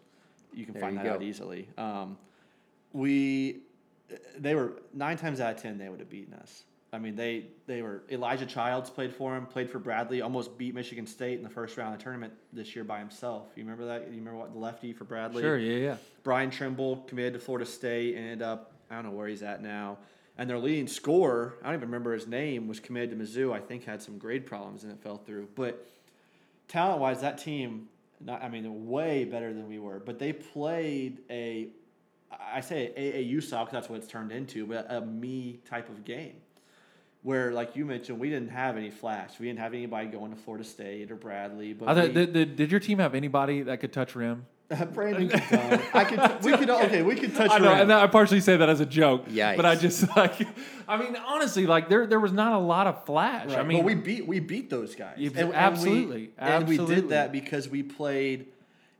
you can There find you that out easily. Um, we, they were nine times out of ten they would have beaten us. I mean, they they were Elijah Childs played for him, played for Bradley, almost beat Michigan State in the first round of the tournament this year by himself. You remember that? You remember what the lefty for Bradley? Sure, yeah, yeah. Brian Trimble committed to Florida State, and ended up I don't know where he's at now. And their leading scorer, I don't even remember his name, was committed to Mizzou. I think had some grade problems and it fell through. But talent wise, that team, not, I mean, way better than we were. But they played a, I say AAU style because that's what it's turned into, but a me type of game. Where, like you mentioned, we didn't have any flash. We didn't have anybody going to Florida State or Bradley. But I thought, we- did, did, did your team have anybody that could touch rim? [LAUGHS] Brandon could dunk. I could. We could. Okay, we could touch. I know, rim. and I partially say that as a joke. Yikes. But I just like, [LAUGHS] I mean, honestly, like there there was not a lot of flash. I mean, but we beat we beat those guys. Yeah, And- and we- absolutely, And we, did that because we played,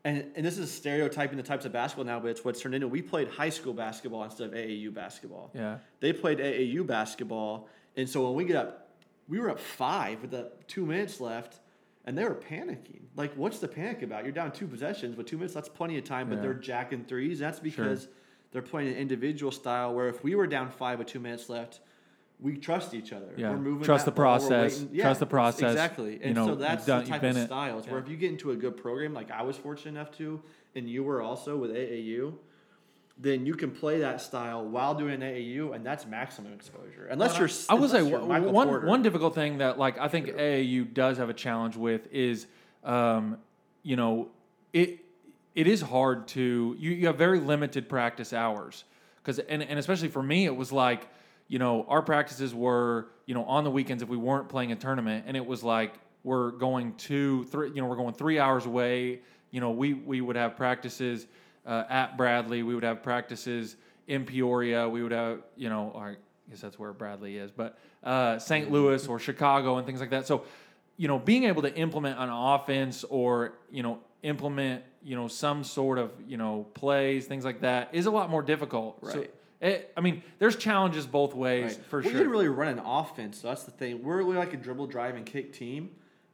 and and this is stereotyping the types of basketball now, but it's what's turned into. We played high school basketball instead of AAU basketball. yeah, They played AAU basketball, and so when we get up, we were up five with the two minutes left, and they were panicking. Like, what's the panic about? You're down two possessions, but two minutes that's plenty of time. But Yeah. they're jacking threes. That's because they're playing an individual style. Where if we were down five with two minutes left. We trust each other. Yeah. We're moving. Trust the ball, process. waiting- Trust the process. Exactly. You And know, so that's done- the type of it. styles where Yeah. if you get into a good program like I was fortunate enough to, and you were also with AAU, then you can play that style while doing AAU, and that's maximum exposure. Unless you're, I would say one one Porter. one difficult thing that like I think AAU does have a challenge with is, um, you know, it it is hard to you, you have very limited practice hours because and and especially for me it was like you know our practices were you know on the weekends if we weren't playing a tournament and it was like we're going two three you know we're going three hours away you know we we would have practices uh, at Bradley we would have practices in Peoria we would have you know I guess that's where Bradley is but uh, St. Louis or Chicago and things like that so you know being able to implement an offense or you know implement you know some sort of you know plays things like that is a lot more difficult So, Right. it, I mean, there's challenges both ways Right. for we sure. didn't really run an offense. So that's the thing. We're really like a dribble, drive, and kick team.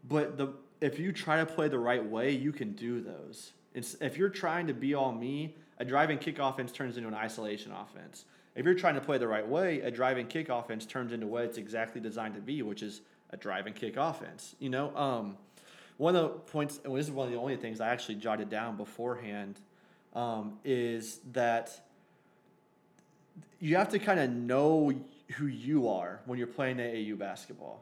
But the if you try to play the right way, you can do those. It's, if you're trying to be all me, a drive and kick offense turns into an isolation offense. If you're trying to play the right way, a drive and kick offense turns into what it's exactly designed to be, which is a drive and kick offense. You know, um, one of the points, and this is one of the only things I actually jotted down beforehand, um, is that you have to kind of know who you are when you're playing AAU basketball.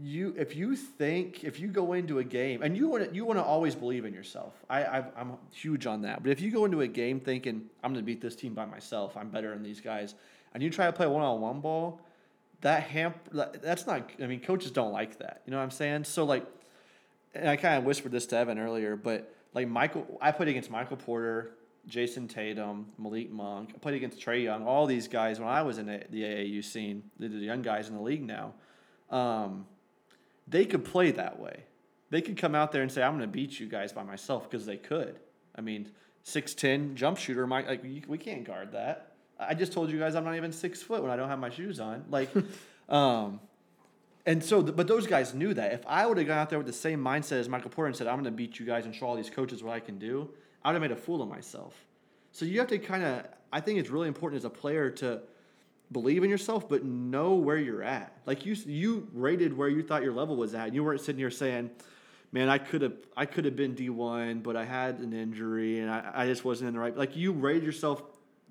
You, if you think, if you go into a game, and you want to, you want to always believe in yourself. I, I, I'm huge on that. But if you go into a game thinking I'm going to beat this team by myself, I'm better than these guys, and you try to play one-on-one ball, that hamp, that's not. I mean, coaches don't like that. You know what I'm saying? So like, and I kind of whispered this to Evan earlier, but like Michael, I played against Michael Porter, Jayson Tatum, Malik Monk. I played against Trae Young, all these guys when I was in the, AAU scene, the, the young guys in the league now. Um, they could play that way. They could come out there and say, "I'm going to beat you guys by myself," because they could. I mean, six ten jump shooter, my like we, we can't guard that. I just told you guys I'm not even six foot when I don't have my shoes on. Like, [LAUGHS] um, and so, th- but those guys knew that. If I would have gone out there with the same mindset as Michael Porter and said, I'm going to beat you guys and show all these coaches what I can do, I would have made a fool of myself. So you have to kind of, I think it's really important as a player to believe in yourself, but know where you're at. Like you, you rated where you thought your level was at. You weren't sitting here saying, man, I could have, I could have been D1, but I had an injury and I, I just wasn't in the right. Like you rated yourself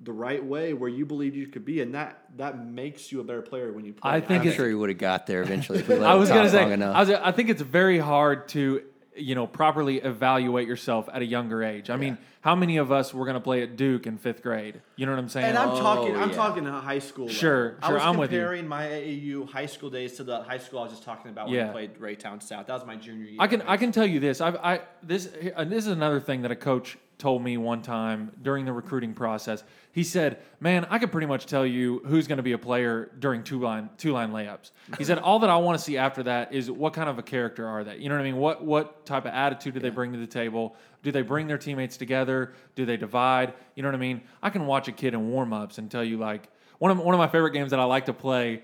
the right way where you believed you could be, and that that makes you a better player when you play. I think I'm sure he would have got there eventually. If we [LAUGHS] let I him was gonna say, long enough. I, was, I think it's very hard to, you know, properly evaluate yourself at a younger age. I mean, how many of us were gonna play at Duke in fifth grade? You know what I'm saying? And I'm Oh, talking. I'm yeah. talking to high school. level. Sure, I sure, was I'm with you. comparing my AAU high school days to the high school I was just talking about when Yeah. I played Raytown South. That was my junior year. I can I can tell you this. I've I this and this is another thing that a coach told me one time during the recruiting process. He said, "Man, I could pretty much tell you who's going to be a player during two line two line layups." He said, "All that I want to see after that is what kind of a character are they? You know what I mean? What what type of attitude do they bring to the table? Do they bring their teammates together? Do they divide? You know what I mean? I can watch a kid in warm ups and tell you like one of one of my favorite games that I like to play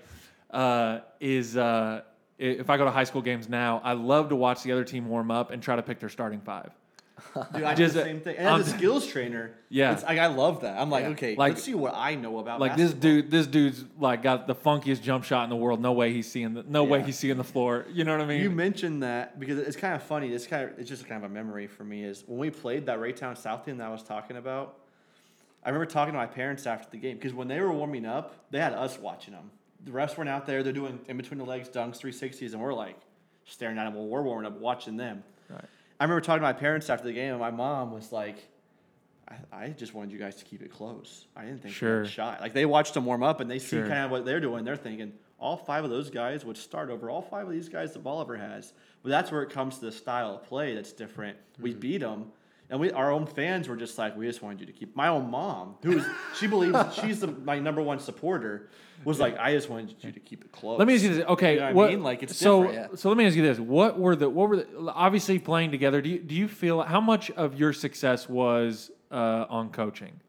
uh, is uh, if I go to high school games now, I love to watch the other team warm up and try to pick their starting five. [LAUGHS] Dude, I Just, the uh, same thing. And as a [LAUGHS] skills trainer, Yeah. it's, like, I love that. I'm like, Yeah. okay, Like- let's see what I know about. Like this dude, this dude's like got the funkiest jump shot in the world. No way he's seeing the, no way he's seeing the floor. You know what I mean? You mentioned that because it's kind of funny. This kind of it's just kind of a memory for me. Is when we played that Raytown South team that I was talking about. I remember talking to my parents after the game because when they were warming up, they had us watching them. The refs weren't out there; they're doing in between the legs dunks, 360s, and we're like staring at them while we're warming up, watching them. Right. I remember talking to my parents after the game, and my mom was like, I, I just wanted you guys to keep it close. I didn't think Sure. a shot. Like they watched them warm up and they see Sure. kind of what they're doing. They're thinking all five of those guys would start over all five of these guys that Bolivar has. But that's where it comes to the style of play that's different. We Mm-hmm. beat them. And we, our own fans were just like, we just wanted you to keep. My own mom, who is, she believes [LAUGHS] she's the, my number one supporter, was like, I just wanted you to keep it close. Let me ask you this. Okay, You know what I mean? Like, it's so different, yeah. so. Let me ask you this: What were the what were the, obviously playing together? Do you do you feel how much of your success was uh, on coaching?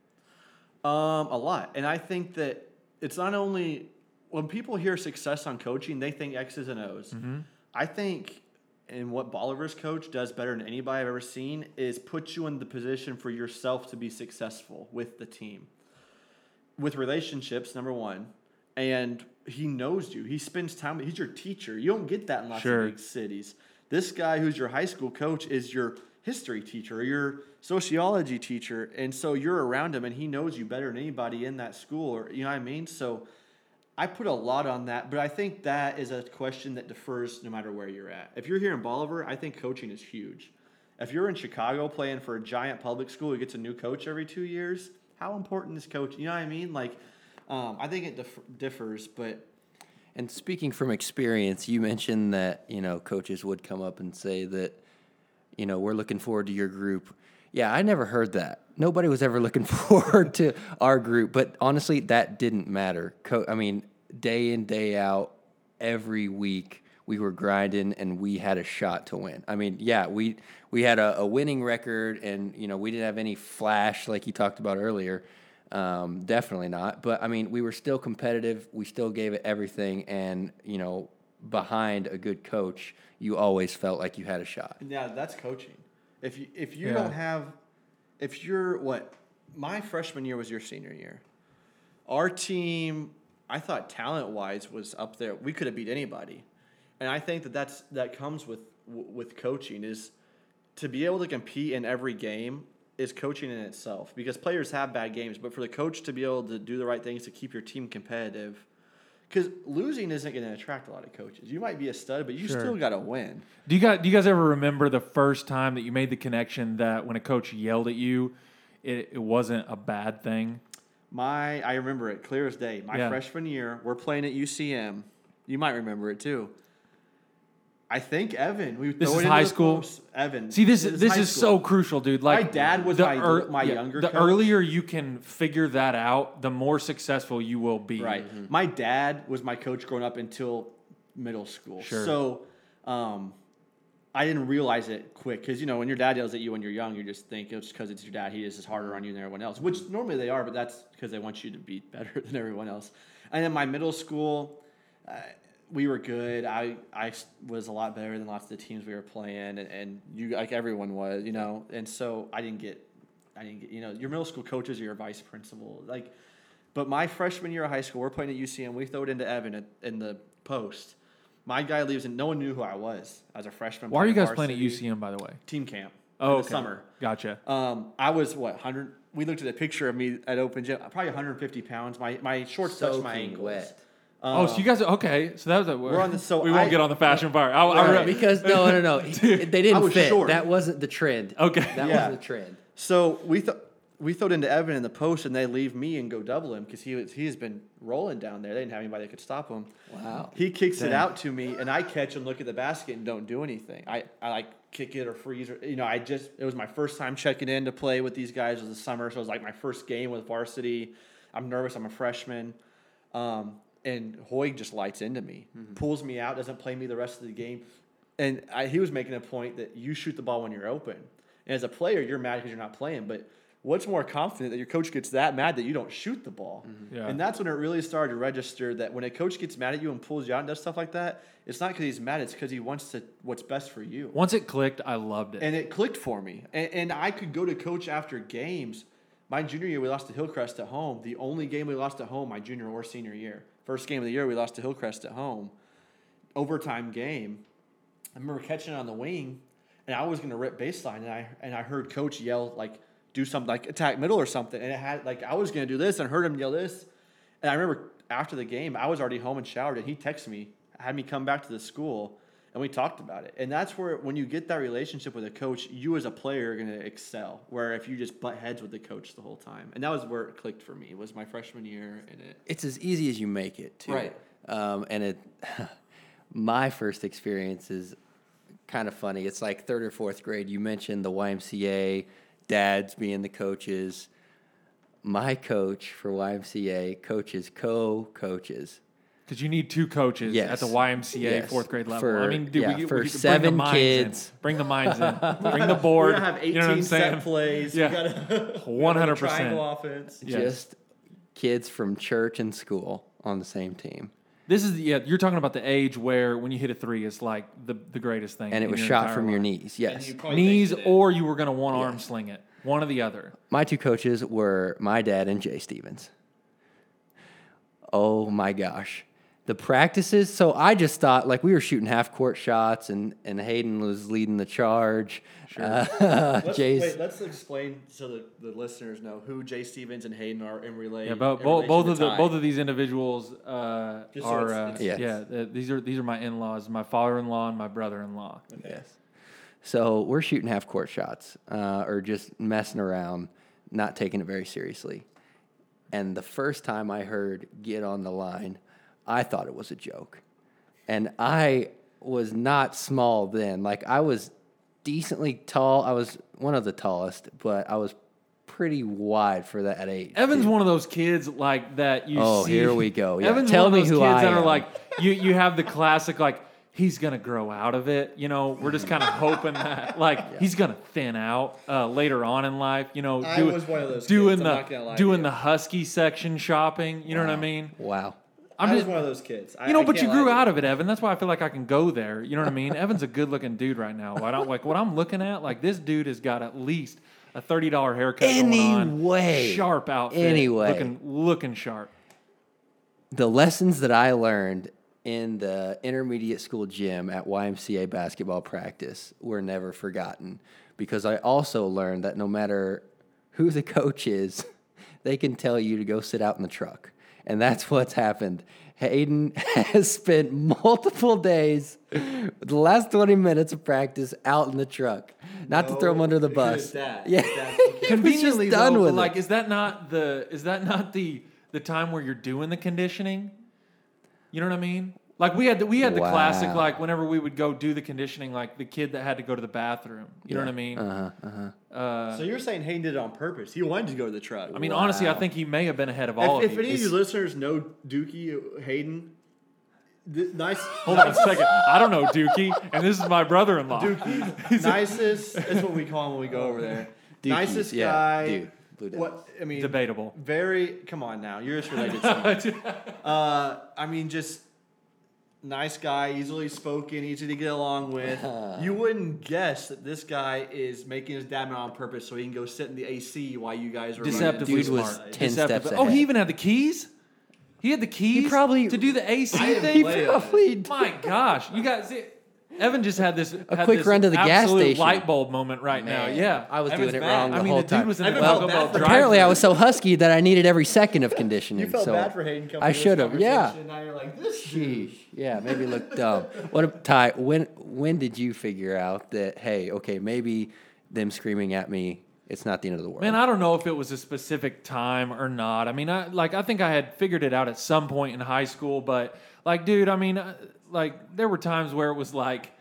Um, a lot. And I think that it's not only when people hear success on coaching, they think X's and O's. I think and what Bolivar's coach does better than anybody I've ever seen is put you in the position for yourself to be successful with the team. With relationships, number one. And he knows you. He spends time he's your teacher. You don't get that in lots Sure. of big cities. This guy who's your high school coach is your history teacher or your sociology teacher. And so you're around him and he knows you better than anybody in that school or you know what I mean? So I put a lot on that, but I think that is a question that defers no matter where you're at. If you're here in Bolivar, I think coaching is huge. If you're in Chicago playing for a giant public school who gets a new coach every two years, how important is coaching? You know what I mean? Like, um, I think it dif- differs, but And speaking from experience, you mentioned that you know coaches would come up and say that you know we're looking forward to your group. Yeah, I never heard that. Nobody was ever [LAUGHS] looking forward to our group, but honestly, that didn't matter. Co- I mean, day in day out, every week we were grinding and we had a shot to win. I mean, yeah, we we had a, a winning record, and you know we didn't have any flash like you talked about earlier. Um, definitely not. But I mean, we were still competitive. We still gave it everything, and you know, behind a good coach, you always felt like you had a shot. Yeah, that's coaching. If you if you Yeah. don't have, if you're what, my freshman year was your senior year. Our team, I thought talent wise was up there. We could have beat anybody, and I think that that's that comes with with coaching is to be able to compete in every game is coaching in itself because players have bad games, but for the coach to be able to do the right things to keep your team competitive. Because losing isn't going to attract a lot of coaches. You might be a stud, but you Sure. still got to win. Do you guys do you guys ever remember the first time that you made the connection that when a coach yelled at you, it, it wasn't a bad thing? My, I remember it clear as day. My Yeah. freshman year, we're playing at UCM. You might remember it too. I think Evan. We This is high school? post. Evan. See, this This is is this is so crucial, dude. Like My dad was the my- my younger The coach. earlier you can figure that out, the more successful you will be. Right. My dad was my coach growing up until middle school. Sure. So, um, I didn't realize it quick because you know when your dad yells at you when you're young, you just think it's because it's your dad. He is just harder on you than everyone else, which normally they are, but that's because they want you to be better [LAUGHS] than everyone else. And then my middle school, uh, we were good. I I was a lot better than lots of the teams we were playing, and, and you like everyone was, you know. And so I didn't get, I didn't get, you know, your middle school coaches or your vice principal, like. But my freshman year of high school, we're playing at UCM. We throw it into Evan at, in the post. My guy leaves, and no one knew who I was as a freshman. Why are you guys playing at. UCM, by the way? Team camp. Oh, in okay. summer. Gotcha. Um, I was what 100. We looked at a picture of me at open gym. Probably 150 pounds. My my shorts touched my Soaking ankles. wet. Oh, so you guys are okay? So that was a, We're on the- so we won't I- get on the fashion part. I, I Right. re- Because no, no, no, [LAUGHS] he- they didn't fit. short. That wasn't the trend. Okay. that Yeah. wasn't the trend. So we thought we throw it into Evan in the post, and they leave me and go double him because he was he has been rolling down there. They didn't have anybody that could stop him. Wow. He kicks it out to me, and I catch and look at the basket and don't do anything. I, I like kick it or freeze or you know. I just it was my first time checking in to play with these guys. It was the summer, so it was like my first game with varsity. I'm nervous. I'm a freshman, um, and Hoy just lights into me, mm-hmm. pulls me out, doesn't play me the rest of the game, and I, he was making a point that you shoot the ball when you're open. And as a player, you're mad because you're not playing, but what's more confident that your coach gets that mad that you don't shoot the ball? Mm-hmm. Yeah. And that's when it really started to register that when a coach gets mad at you and pulls you out and does stuff like that, it's not because he's mad, it's because he wants to what's best for you. Once it clicked, I loved it. And it clicked for me. And, and I could go to coach after games. My junior year, we lost to Hillcrest at home. The only game we lost at home, my junior or senior year. First game of the year, we lost to Hillcrest at home. Overtime game. I remember catching on the wing, and I was going to rip baseline, and I and I heard coach yell like, "Do something like attack middle or something," and it had like I was going to do this, and heard him yell this, and I remember after the game, I was already home and showered, and he texted me, had me come back to the school, and we talked about it. And that's where when you get that relationship with a coach, you as a player are going to excel. Where if you just butt heads with the coach the whole time, and that was where it clicked for me. It Was my freshman year, and it It's as easy as you make it, too. Right. Um, and it, [LAUGHS] my first experience is kind of funny. It's like third or fourth grade. You mentioned the YMCA, dads being the coaches. My coach for YMCA coaches co-coaches. Because you need two coaches Yes. at the YMCA Yes. fourth grade level. For- I mean, dude, yeah, we, for we, seven bring the minds kids. In. Bring the minds in. [LAUGHS] Bring the board. We gotta have 18 you know what I'm set saying? plays. Yeah. 100%. [LAUGHS] triangle offense. Yes. Just kids from church and school on the same team. This is yeah. You're talking about the age where when you hit a three, it's like the, the greatest thing. And it was shot entire from your knees. Yes. knees, or you were gonna one arm sling it. One or the other. My two coaches were my dad and Jay Stevens. Oh my gosh. The practices, so I just thought like we were shooting half court shots and, and Hayden was leading the charge. Uh, Let's, [LAUGHS] Jay's, wait, let's explain so that the listeners know who Jay Stevens and Hayden are in relay. Yeah, both in both, both of the both of these individuals uh, Just so are it's- uh, it's- Yes. yeah. uh, these are these are my in laws, my father in law and my brother in law. yes. So we're shooting half court shots uh, or just messing around, not taking it very seriously. And the first time I heard get on the line, I thought it was a joke. And I was not small then. Like I was decently tall. I was one of the tallest, but I was pretty wide for that age. Evan's too. one of those kids like that you Oh, see. here we go. Yeah, Evan's tell one of me those who kids I that are like you you have the classic like he's gonna grow out of it. You know, we're just kind of hoping that like he's gonna thin out uh, later on in life. You know, I do- was one of those doing kids, the not gonna lie to doing the husky section shopping. You know what I mean? Wow. I'm I just was one of those kids. I, you know, I but you grew lie to out of it, Evan. That's why I feel like I can go there. You know what I mean? [LAUGHS] Evan's a good looking dude right now. I don't like what I'm looking at. Like this dude has got at least a thirty dollar haircut going on. Anyway. sharp outfit. Anyway. looking looking sharp. the lessons that I learned in the intermediate school gym at YMCA basketball practice were never forgotten because I also learned that no matter who the coach is, [LAUGHS] they can tell you to go sit out in the truck. And that's what's happened. Hayden [LAUGHS] has spent multiple days, the last 20 minutes of practice out in the truck. Not to throw him oh, under the [LAUGHS] bus. that- yeah. that's [LAUGHS] He was just Conveniently, done though, with like, it. is that not the is that not the the time where you're doing the conditioning? You know what I mean? Like we had the, we had the classic like whenever we would go do the conditioning, like the kid that had to go to the bathroom. You know what I mean? Uh-huh, uh-huh. Uh, So you're saying Hayden did it on purpose? He wanted to go to the truck. I mean, honestly, I think he may have been ahead of all if, of if you. any of you listeners know Dookie Hayden, nice. Hold on a second. I don't know Dookie, and this is my brother-in-law. Dookie, [LAUGHS] nicest. That's what we call him when we go over there. [LAUGHS] Dookies, nicest yeah, guy. dude, Blue What I mean, Debatable. very. Come on now, you're just related. to him. [LAUGHS] uh, I mean, just nice guy, easily spoken, easy to get along with. [LAUGHS] you wouldn't guess that this guy is making his dad mad on purpose so he can go sit in the AC while you guys are. Deceptively Dude was smart. 10 Deceptive- steps Oh, ahead. he even had the keys. He had the keys. probably- to do the AC thing. play [LAUGHS] it. Probably My gosh, you guys. Evan just had this a quick run to the gas absolute station. light bulb moment right now. Yeah, I was Evan's doing it mad. wrong the I mean, whole the dude time. was in Evan the felt Taco bad Bell for- drive. Apparently, I was so husky that I needed every second of conditioning. [LAUGHS] You felt so bad for Hayden coming. I to this should have, yeah. conversation, Now you're like this. Sheesh. Yeah, maybe look [LAUGHS] dumb. What ab- Ty? When when did you figure out that hey, okay, maybe them screaming at me, it's not the end of the world. Man, I don't know if it was a specific time or not. I mean, I like I think I had figured it out at some point in high school, but like, dude, I mean, uh, like there were times where it was like,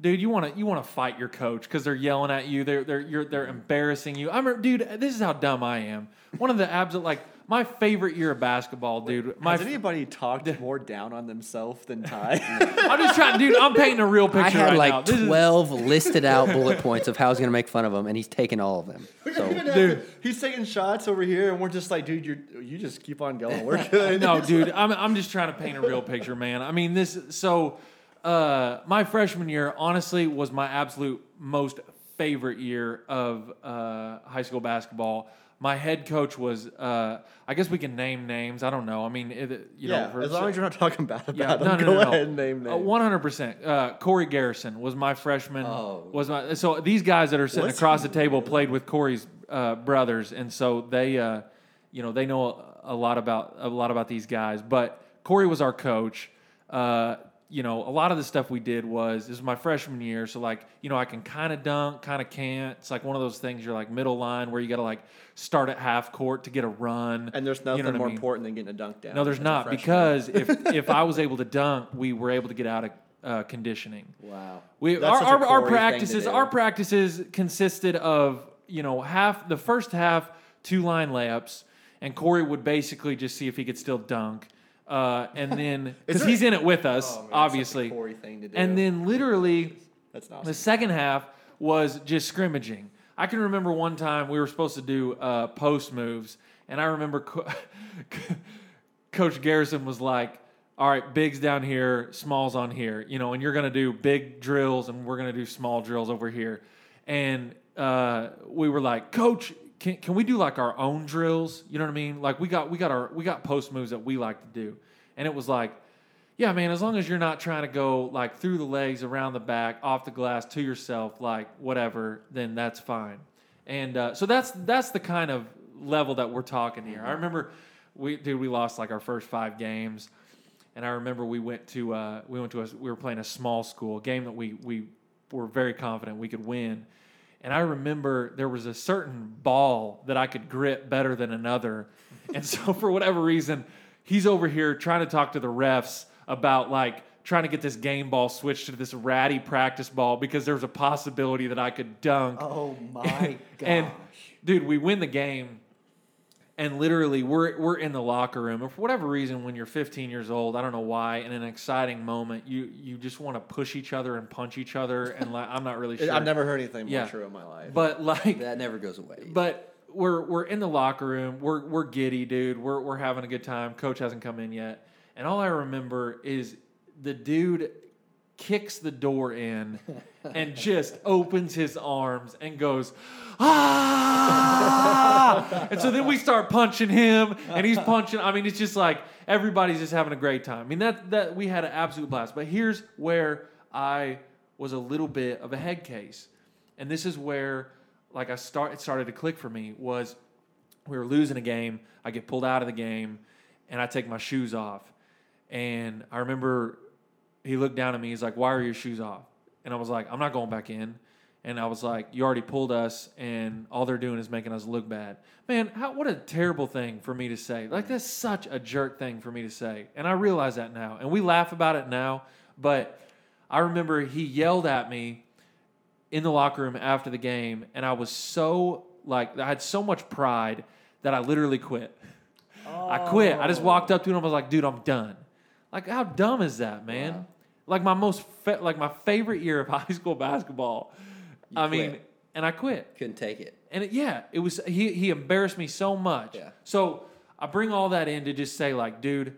dude, you want to you want to fight your coach because they're yelling at you, they're they're you're, they're embarrassing you. I'm dude, this is how dumb I am. One of the absolute like my favorite year of basketball, dude. My Has anybody talked [LAUGHS] more down on themselves than [LAUGHS] Ty? I'm just trying, dude. I'm painting a real picture I had right like now. This is- twelve listed out bullet points of how he's going to make fun of him, and he's taking all of them. [LAUGHS] So dude, he's taking shots over here, and we're just like, dude, you you just keep on going. We're good. no, dude, I'm I'm just trying to paint a real picture, man. I mean, this so uh, my freshman year honestly was my absolute most favorite year of uh, high school basketball. My head coach was, uh, I guess we can name names. I don't know. I mean, it, you yeah, know, for- as long as you're not talking bad about yeah, him, no, no, go no, no. ahead and name names. One hundred percent. Uh, Corey Garrison was my freshman. Oh. Was my so these guys that are sitting Was across he the table played with Corey's uh, brothers, and so they, uh, you know, they know a lot about a lot about these guys. But Corey was our coach. You know, a lot of the stuff we did was this is my freshman year, so like, you know, I can kind of dunk, kind of can't. It's like one of those things you're like middle line where you got to like start at half court to get a run. and there's You nothing know what I more mean? important than getting a dunk down. No, there's not because if [LAUGHS] if I was able to dunk, we were able to get out of uh, conditioning. wow. We That's our such a our, our practices our practices consisted of you know half the first half two line layups, and Corey would basically just see if he could still dunk, uh, and then [LAUGHS] because he's in it with us, Oh, man, that's such a obviously, thing to do. and then literally that's not. the second half was just scrimmaging. I can remember one time we were supposed to do uh, post moves, and I remember [LAUGHS] Co- Coach Garrison was like, "All right, bigs down here, smalls on here, you know, and you're gonna do big drills, and we're gonna do small drills over here." And uh, we were like, "Coach, can, can we do like our own drills? You know what I mean? Like we got we got our we got post moves that we like to do." And it was like, yeah, man, as long as you're not trying to go like through the legs, around the back, off the glass to yourself, like whatever, then that's fine. And uh, so that's that's the kind of level that we're talking here. I remember we dude, we lost like our first five games, and I remember we went to uh, we went to a, we were playing a small school a game that we we were very confident we could win. And I remember there was a certain ball that I could grip better than another. And so [LAUGHS] for whatever reason, he's over here trying to talk to the refs about like trying to get this game ball switched to this ratty practice ball because there was a possibility that I could dunk. Oh my [LAUGHS] gosh. And dude, we win the game, and literally we're we're in the locker room. And for whatever reason, when you're 15 years old, I don't know why, in an exciting moment, you you just want to push each other and punch each other. And like, I'm not really [LAUGHS] sure. I've never heard anything more Yeah. true in my life. But like, that never goes away. but we're we're in the locker room. We're we're giddy, dude. We're we're having a good time. Coach hasn't come in yet, and all I remember is the dude kicks the door in [LAUGHS] and just opens his arms and goes ah! And so then we start punching him and he's punching i mean it's just like everybody's just having a great time. I mean that that we had an absolute blast. But here's where i was a little bit of a head case. And this is where like i start it started to click for me was we were losing a game. I get pulled out of the game and i take my shoes off. And i remember he looked down at me. He's like, "Why are your shoes off?" And I was like, "I'm not going back in." And I was like, "You already pulled us, and all they're doing is making us look bad." Man, how, what a terrible thing for me to say. Like that's such a jerk thing for me to say, and I realize that now. And we laugh about it now, but I remember he yelled at me in the locker room after the game, and I was so like I had so much pride that I literally quit. I quit. I just walked up to him. I was like, "Dude, I'm done." Like how dumb is that, man? Wow. Like my most fa- like my favorite year of [LAUGHS] high school basketball. I mean, and I quit. Couldn't take it. And it, yeah, it was he he embarrassed me so much. Yeah. So I bring all that in to just say like, dude,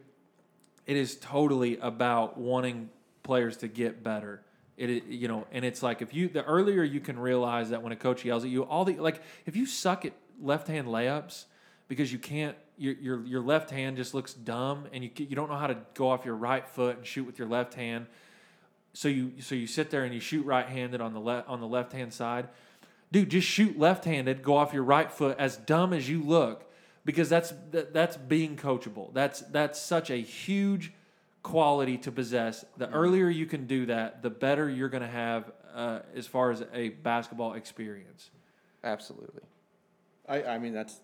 it is totally about wanting players to get better. It you know, and it's like if you the earlier you can realize that when a coach yells at you, all the like if you suck at left hand layups because you can't your your your left hand just looks dumb and you you don't know how to go off your right foot and shoot with your left hand. So you so you sit there and you shoot right handed on the left on the left hand side dude, just shoot left-handed, go off your right foot, as dumb as you look, because that's that, that's being coachable. That's that's such a huge quality to possess. The earlier you can do that, the better you're going to have uh, as far as a basketball experience. Absolutely. I, I mean, that's.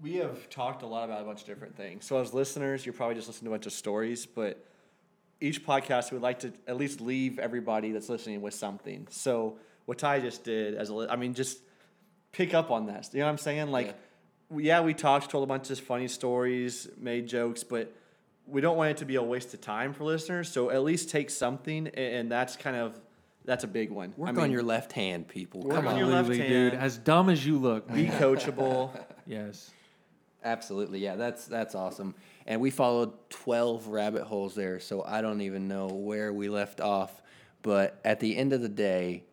We have talked a lot about a bunch of different things. So, as listeners, you're probably just listening to a bunch of stories, but each podcast, we'd like to at least leave everybody that's listening with something. So, what Ty just did, as a, li- I mean, just pick up on that. You know what I'm saying? Like, Yeah. we- yeah, we talked, told a bunch of funny stories, made jokes, but we don't want it to be a waste of time for listeners. So, at least take something, and that's kind of that's a big one. Work I on your left hand, people. Work Come on on. your left Absolutely, dude. As dumb as you look, be coachable. [LAUGHS] yes. Absolutely, yeah, that's that's awesome. And we followed twelve rabbit holes there, so I don't even know where we left off. But at the end of the day,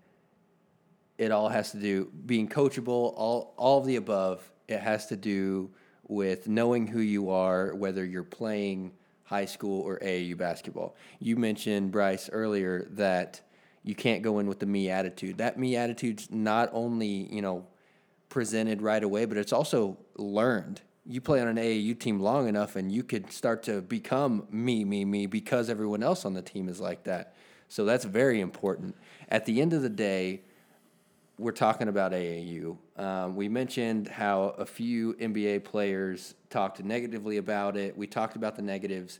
it all has to do being coachable. All all of the above. It has to do with knowing who you are, whether you're playing high school or AAU basketball. You mentioned Bryce earlier that you can't go in with the me attitude. That me attitude's not only you know presented right away, but it's also learned. You play on an AAU team long enough, and you could start to become me, me, me because everyone else on the team is like that. So that's very important. At the end of the day, we're talking about AAU. Um, we mentioned how a few NBA players talked negatively about it. We talked about the negatives,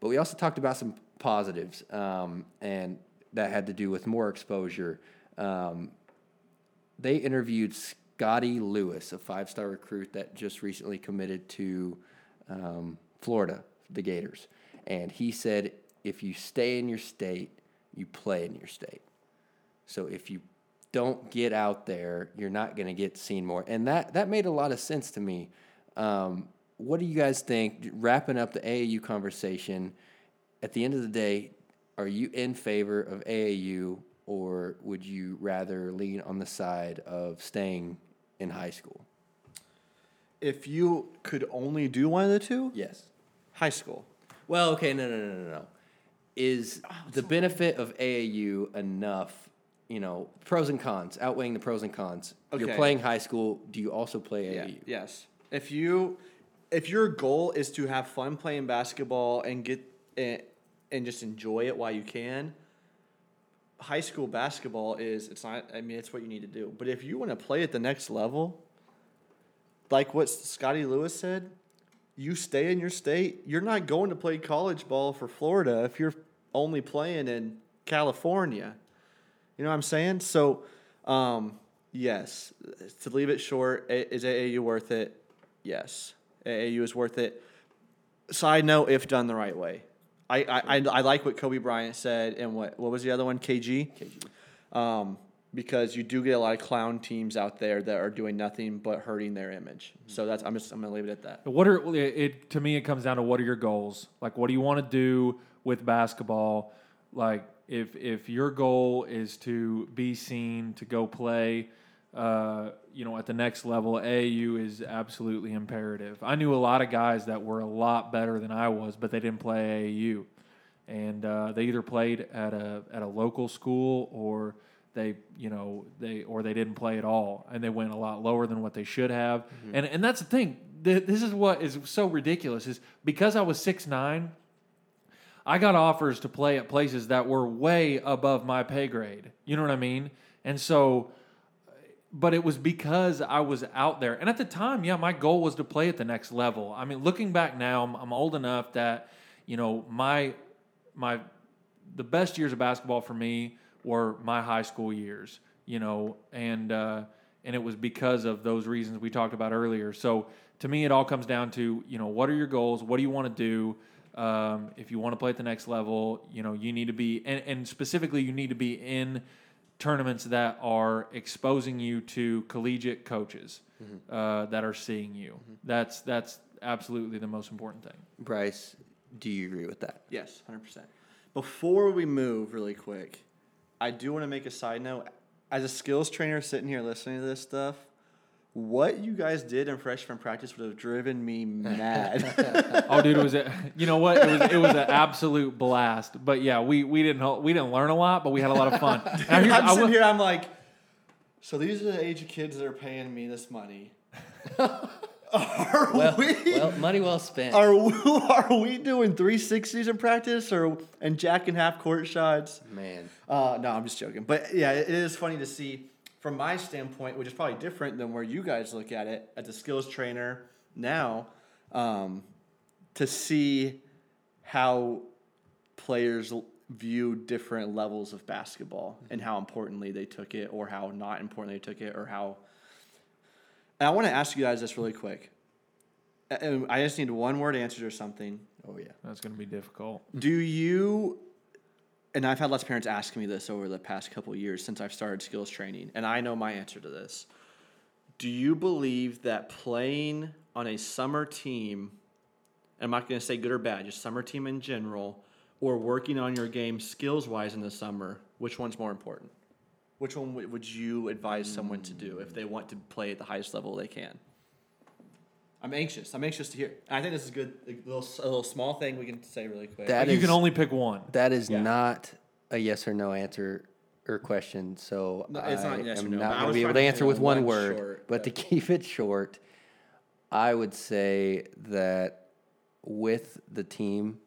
but we also talked about some positives, um, and that had to do with more exposure. Um, they interviewed Scottie Lewis, a five star recruit that just recently committed to um, Florida, the Gators. And he said, if you stay in your state, you play in your state. So if you don't get out there, you're not going to get seen more. And that, that made a lot of sense to me. Um, what do you guys think? Wrapping up the AAU conversation, at the end of the day, are you in favor of AAU or would you rather lean on the side of staying in high school? if you could only do one of the two, Yes. high school. Well, okay, no, no, no, no, no. Is oh, the benefit of AAU enough? You know, pros and cons, outweighing the pros and cons. You're Okay. playing high school. Do you also play. AAU? Yes. If you, if your goal is to have fun playing basketball and get and, and just enjoy it while you can, high school basketball is it's not. I mean, it's what you need to do. But if you want to play at the next level, like what Scottie Lewis said, you stay in your state. You're not going to play college ball for Florida if you're only playing in California. You know what I'm saying? So, um, yes, to leave it short, is AAU worth it? Yes, AAU is worth it. Side note, if done the right way. I, I, I, I like what Kobe Bryant said, and what what was the other one? KG. KG. Um, because you do get a lot of clown teams out there that are doing nothing but hurting their image. So that's I'm just I'm gonna leave it at that. What are it, it to me? It comes down to what are your goals? Like, what do you want to do with basketball? Like, if if your goal is to be seen, to go play, uh, you know, at the next level, AAU is absolutely imperative. I knew a lot of guys that were a lot better than I was, but they didn't play AAU, and uh, they either played at a at a local school or they you know they or they didn't play at all. And they went a lot lower than what they should have. And and that's the thing. This is what is so ridiculous is because i was six nine i got offers to play at places that were way above my pay grade. You know what i mean? And so but it was because I was out there. And at the time, yeah, my goal was to play at the next level. I mean, looking back now, I'm, I'm old enough that you know my my the best years of basketball for me were my high school years. You know, and uh, and it was because of those reasons we talked about earlier. So to me, it all comes down to you know what are your goals? What do you want to do? Um, if you want to play at the next level, you know you need to be, and, and specifically you need to be in tournaments that are exposing you to collegiate coaches uh, that are seeing you. That's that's absolutely the most important thing. Bryce, do you agree with that? Yes, hundred percent. Before we move, really quick, I do want to make a side note. As a skills trainer sitting here listening to this stuff, what you guys did in freshman practice would have driven me mad. [LAUGHS] Oh, dude, it was a, you know what? It was it was an absolute blast. But yeah, we we didn't we didn't learn a lot, but we had a lot of fun. [LAUGHS] Now, I'm I sitting will- here, I'm like, so these are the age of kids that are paying me this money. [LAUGHS] are Well, we? well, money well spent. Are we, are we doing 360s in practice or and jack and half court shots? Man, Uh, no, I'm just joking. But yeah, it is funny to see from my standpoint, which is probably different than where you guys look at it as a skills trainer now, um, to see how players view different levels of basketball and how importantly they took it or how not importantly they took it or how. And I want to ask you guys this really quick. And I just need one word answers or something. oh yeah. That's going to be difficult. Do you, and I've had lots of parents ask me this over the past couple years since I've started skills training, and I know my answer to this. Do you believe that playing on a summer team, I'm not going to say good or bad, just summer team in general, or working on your game skills wise in the summer, which one's more important? Which one would you advise someone to do if they want to play at the highest level they can? I'm anxious. I'm anxious to hear. I think this is good. A little, a little small thing we can say really quick. That you is- can only pick one. That is Yeah. not a yes or no answer or question. So No, it's not I yes or am no, not going to be able to to answer with one one word. short, but to keep it short, I would say that with the team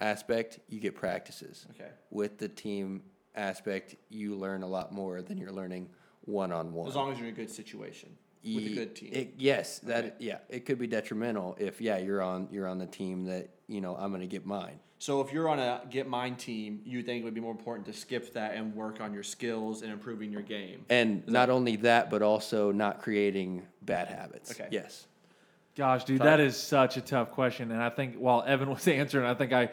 aspect, you get practices. Okay. With the team aspect, you learn a lot more than you're learning one on one. As long as you're in a good situation with a good team. It, yes, that Okay. yeah, it could be detrimental if yeah you're on you're on the team that you know I'm going to get mine. so if you're on a get mine team, you think it would be more important to skip that and work on your skills and improving your game. And not only that, but also not creating bad habits. Okay. Yes. Gosh, dude, that is such a tough question. And I think while Evan [LAUGHS] was answering, I think I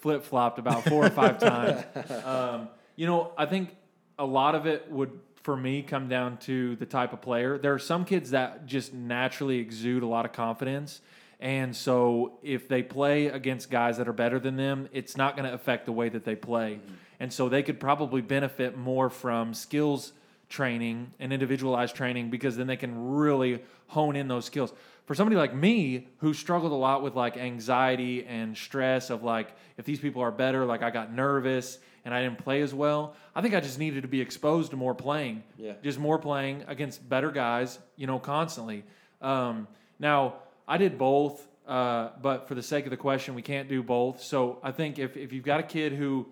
flip flopped about four or five [LAUGHS] times. Um, you know, I think a lot of it would, for me, come down to the type of player. There are some kids that just naturally exude a lot of confidence. And so if they play against guys that are better than them, it's not going to affect the way that they play. Mm-hmm. And so they could probably benefit more from skills training and individualized training because then they can really hone in those skills. For somebody like me who struggled a lot with like anxiety and stress of like if these people are better, like I got nervous and I didn't play as well, I think I just needed to be exposed to more playing. Yeah. Just more playing against better guys, you know, constantly. Um, now, I did both, uh, but for the sake of the question, we can't do both. So I think if, if you've got a kid who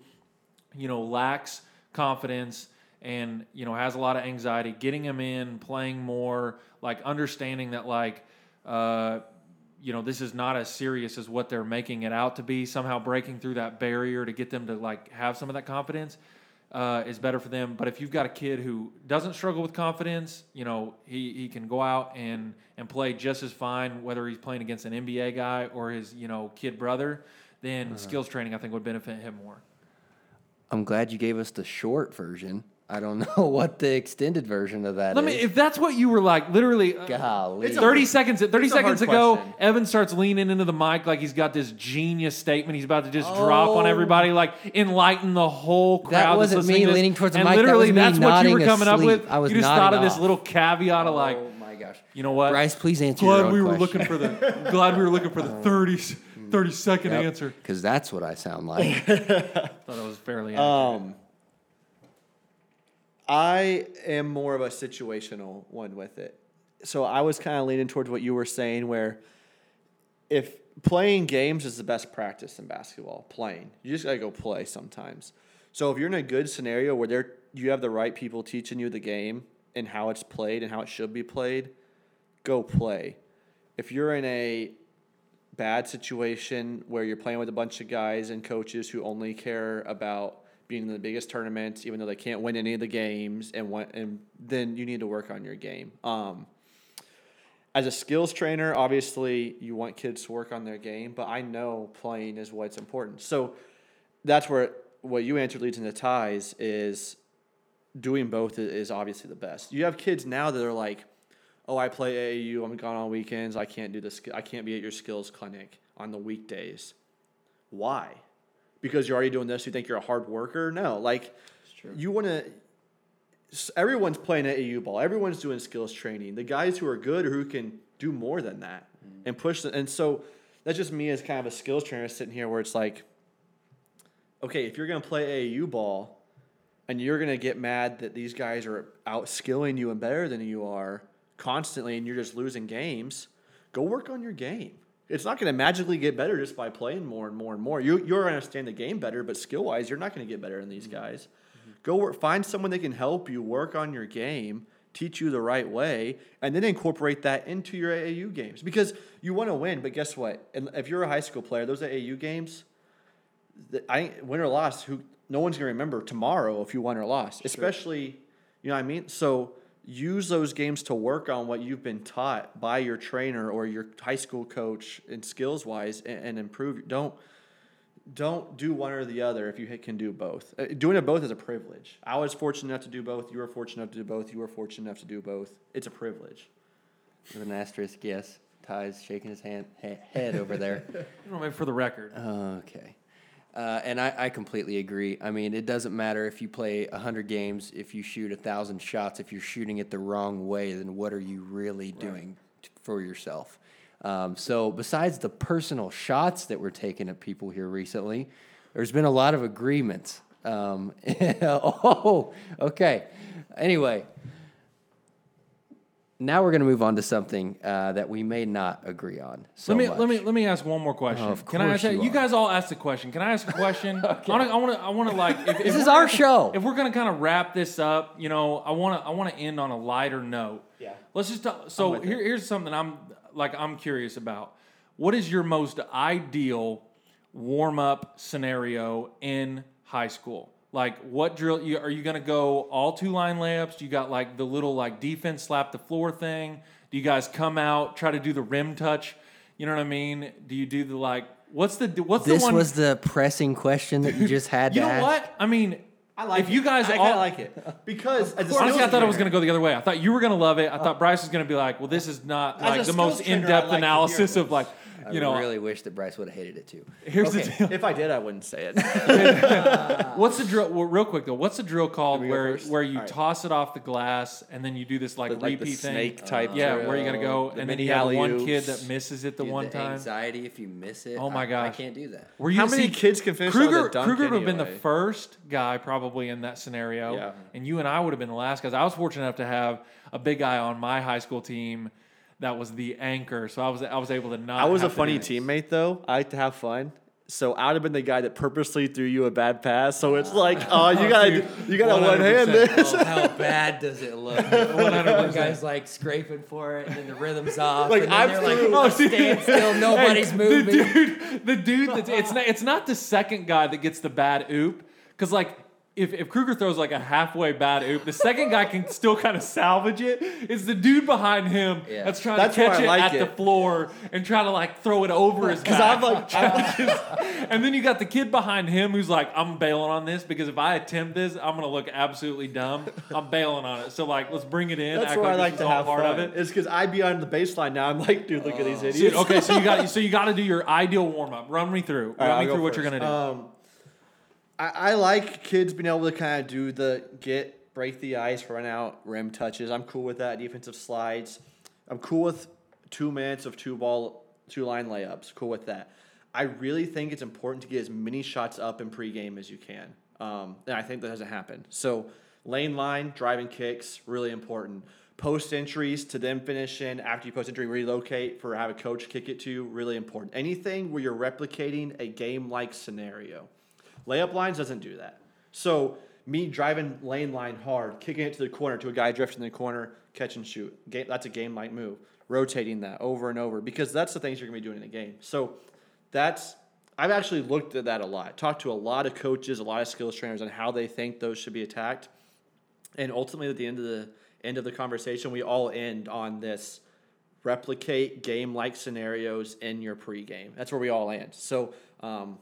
you know, lacks confidence and, you know, has a lot of anxiety, getting him in, playing more, like understanding that, like, uh, you know, this is not as serious as what they're making it out to be, somehow breaking through that barrier to get them to, like, have some of that confidence. Uh, is better for them, but if you've got a kid who doesn't struggle with confidence, you know he, he can go out and and play just as fine, whether he's playing against an NBA guy or his you know kid brother. Then skills training, I think, would benefit him more. I'm glad you gave us the short version. I don't [LAUGHS] know what the extended version of that Let is. me, if that's what you were like, literally, uh, Golly. It's a- 30 seconds, 30 it's a hard seconds ago, question. Evan starts leaning into the mic like he's got this genius statement he's about to just drop on Oh. everybody, like enlighten the whole crowd. That that's wasn't listening me to this. leaning towards the and mic, that Literally, was me that's what you were nodding coming up asleep. with. I was you just nodding thought of this off. little caveat of like, oh my gosh. you know what? Bryce, please answer your glad own we were question. looking for the [LAUGHS] glad we were looking for the 30, 30 second answer. Because that's what I sound like. [LAUGHS] Thought it was fairly accurate. Um, I am more of a situational one with it. So I was kind of leaning towards what you were saying, where if playing games is the best practice in basketball, playing, you just gotta go play sometimes. So if you're in a good scenario where they're, you have the right people teaching you the game and how it's played and how it should be played, go play. If you're in a bad situation where you're playing with a bunch of guys and coaches who only care about being in the biggest tournaments, even though they can't win any of the games, and want, and then you need to work on your game. Um, as a skills trainer, obviously you want kids to work on their game, but I know playing is what's important. So that's where what you answered leads into ties is doing both is obviously the best. You have kids now that are like, "Oh, I play AAU. I'm gone on weekends. I can't do this. I can't be at your skills clinic on the weekdays." Why? Because you're already doing this. You think you're a hard worker? No, like you want to. Everyone's playing AAU ball. Everyone's doing skills training. The guys who are good or who can do more than that mm. and push. The, and so that's just me as kind of a skills trainer sitting here, where it's like, okay, if you're gonna play AAU ball, and you're gonna get mad that these guys are outskilling you and better than you are constantly, and you're just losing games, go work on your game. It's not gonna magically get better just by playing more and more and more. You you're gonna understand the game better, but skill wise, you're not gonna get better than these mm-hmm. guys. Go work, find someone that can help you work on your game, teach you the right way, and then incorporate that into your AAU games because you want to win. But guess what? And if you're a high school player, those AAU games, I win or loss, who no one's gonna remember tomorrow if you won or lost. Especially, you know what I mean. So use those games to work on what you've been taught by your trainer or your high school coach and skills wise, and, and improve. Don't don't do one or the other if you can do both. Uh, Doing it both is a privilege. I was fortunate enough to do both. You were fortunate enough to do both. You were fortunate enough to do both. It's a privilege. With an asterisk, yes. Ty's shaking his hand, he- head over there. You know, maybe for the record. Okay. Uh, and I, I completely agree. I mean, it doesn't matter if you play 100 games, if you shoot 1,000 shots, if you're shooting it the wrong way, then what are you really doing t- for yourself? Um, so, besides the personal shots that were taken at people here recently, there's been a lot of agreements. Um, [LAUGHS] oh, okay. Anyway, now we're going to move on to something uh, that we may not agree on. So let me much. let me let me ask one more question. of Can I course ask that? you You, guys all asked a question. Can I ask a question? [LAUGHS] I want to I want to I want to like if, if This is our show. If we're gonna kind of wrap this up, you know, I want to I want to end on a lighter note. Yeah. Let's just talk, so with here, here's something I'm like I'm curious about. What is your most ideal warm up scenario in high school? Like what drill you, are you going to go all two line layups? Do you got like the little like defense slap the floor thing? Do you guys come out try to do the rim touch? You know what I mean? Do you do the like what's the what's This the one was the pressing question that you just had [LAUGHS] You to know ask. what? I mean, I like if you guys I all like it [LAUGHS] because as a Honestly, I thought it was going to go the other way. I thought you were going to love it. I thought Bryce was going to be like, "Well, this is not like the most in-depth like analysis of like, [LAUGHS] I you know." really wish that Bryce would have hated it too. Here's Okay. the deal. If I did, I wouldn't say it. [LAUGHS] What's the drill? Well, real quick though, what's the drill called where where you All right. toss it off the glass and then you do this like The- like the repeat thing? snake type yeah, drill, where you got to go the and then you have one kid that misses it the Dude, one the time. anxiety if you miss it. Oh my I- I can't do that. Were you How many see, kids can finish on Kruger? the dunk Kruger would have been the first guy probably in that scenario, Yeah. and you and I would have been the last guys. I was fortunate enough to have a big guy on my high school team that was the anchor, so I was I was able to not. I was a have to funny do- teammate though. I like to have fun. So I would have been the guy that purposely threw you a bad pass. So it's like, ah. oh, you gotta, dude, you gotta one hand 100%. this. [LAUGHS] Oh, how bad does it look? One guy's like scraping for it, and then the rhythm's off. Like, and then I'm they're like, through. oh, Oh, dude. stand still, [LAUGHS] nobody's Hey, moving. The dude, the dude that's it's not it's not the second guy that gets the bad oop because like. If, if Kruger throws like a halfway bad oop, the second guy can still kind of salvage it. It's the dude behind him Yeah. that's trying That's to catch it like at the floor and try to like throw it over his Because back. [LAUGHS] I'm like, I'm, and then you got the kid behind him who's like, I'm bailing on this because if I attempt this, I'm gonna look absolutely dumb. I'm bailing on it. So like, let's bring it in. that's act where I like to have part fun. of it. It's because I'd be on the baseline now. I'm like, dude, look at these idiots. Dude, okay, so you got [LAUGHS] so you got to do your ideal warm up. Run me through. All right, Run me I'll through what you're gonna do. Um, I, I like kids being able to kind of do the get, break the ice, run out, rim touches. I'm cool with that. Defensive slides. I'm cool with two minutes of two ball, two line layups. Cool with that. I really think it's important to get as many shots up in pregame as you can. Um, and I think that doesn't happen. So lane line, driving kicks, really important. Post entries to them finish in after you post entry, relocate for have a coach kick it to you, really important. Anything where you're replicating a game like scenario. Layup lines doesn't do that. So me driving lane line hard, kicking it to the corner to a guy drifting in the corner, catch and shoot. Game, that's a game like move. Rotating that over and over because that's the things you're gonna be doing in a game. So that's I've actually looked at that a lot. Talked to a lot of coaches, a lot of skills trainers on how they think those should be attacked. And ultimately at the end of the end of the conversation, we all end on this replicate game like scenarios in your pregame. That's where we all end. So um,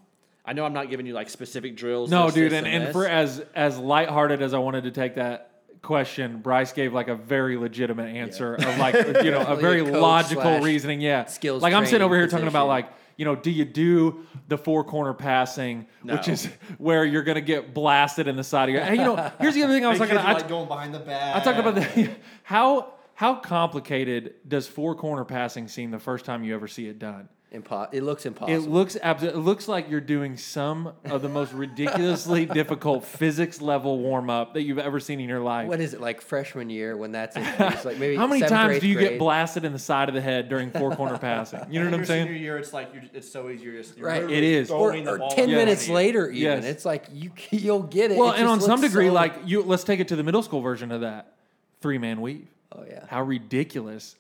I know I'm not giving you like specific drills. No, this, dude, this, and, and this. for as as lighthearted as I wanted to take that question, Bryce gave like a very legitimate answer of like you know [LAUGHS] a very a logical reasoning. Yeah, skills Like I'm sitting over here talking about like you know, do you do the four corner passing, which is [LAUGHS] where you're gonna get blasted in the side of your. And you know, here's the other thing I was talking about. you're, like going behind the back. I talked about the [LAUGHS] how how complicated does four corner passing seem the first time you ever see it done? Impo- it looks impossible. It looks abs- It looks like you're doing some of the most ridiculously [LAUGHS] difficult physics level warm up that you've ever seen in your life. what is it like freshman year when that's introduced? [LAUGHS] Like maybe How many seventh times do you grade? get blasted in the side of the head during four corner [LAUGHS] passing? You know what I'm your saying? Senior year, it's like you're, it's so easy. You're just you're Right. It is. Or, or ten minutes front you. later, even Yes. it's like you you'll get it. Well, It and on some degree, so- like you, let's take it to the middle school version of that three man weave. oh yeah, How ridiculous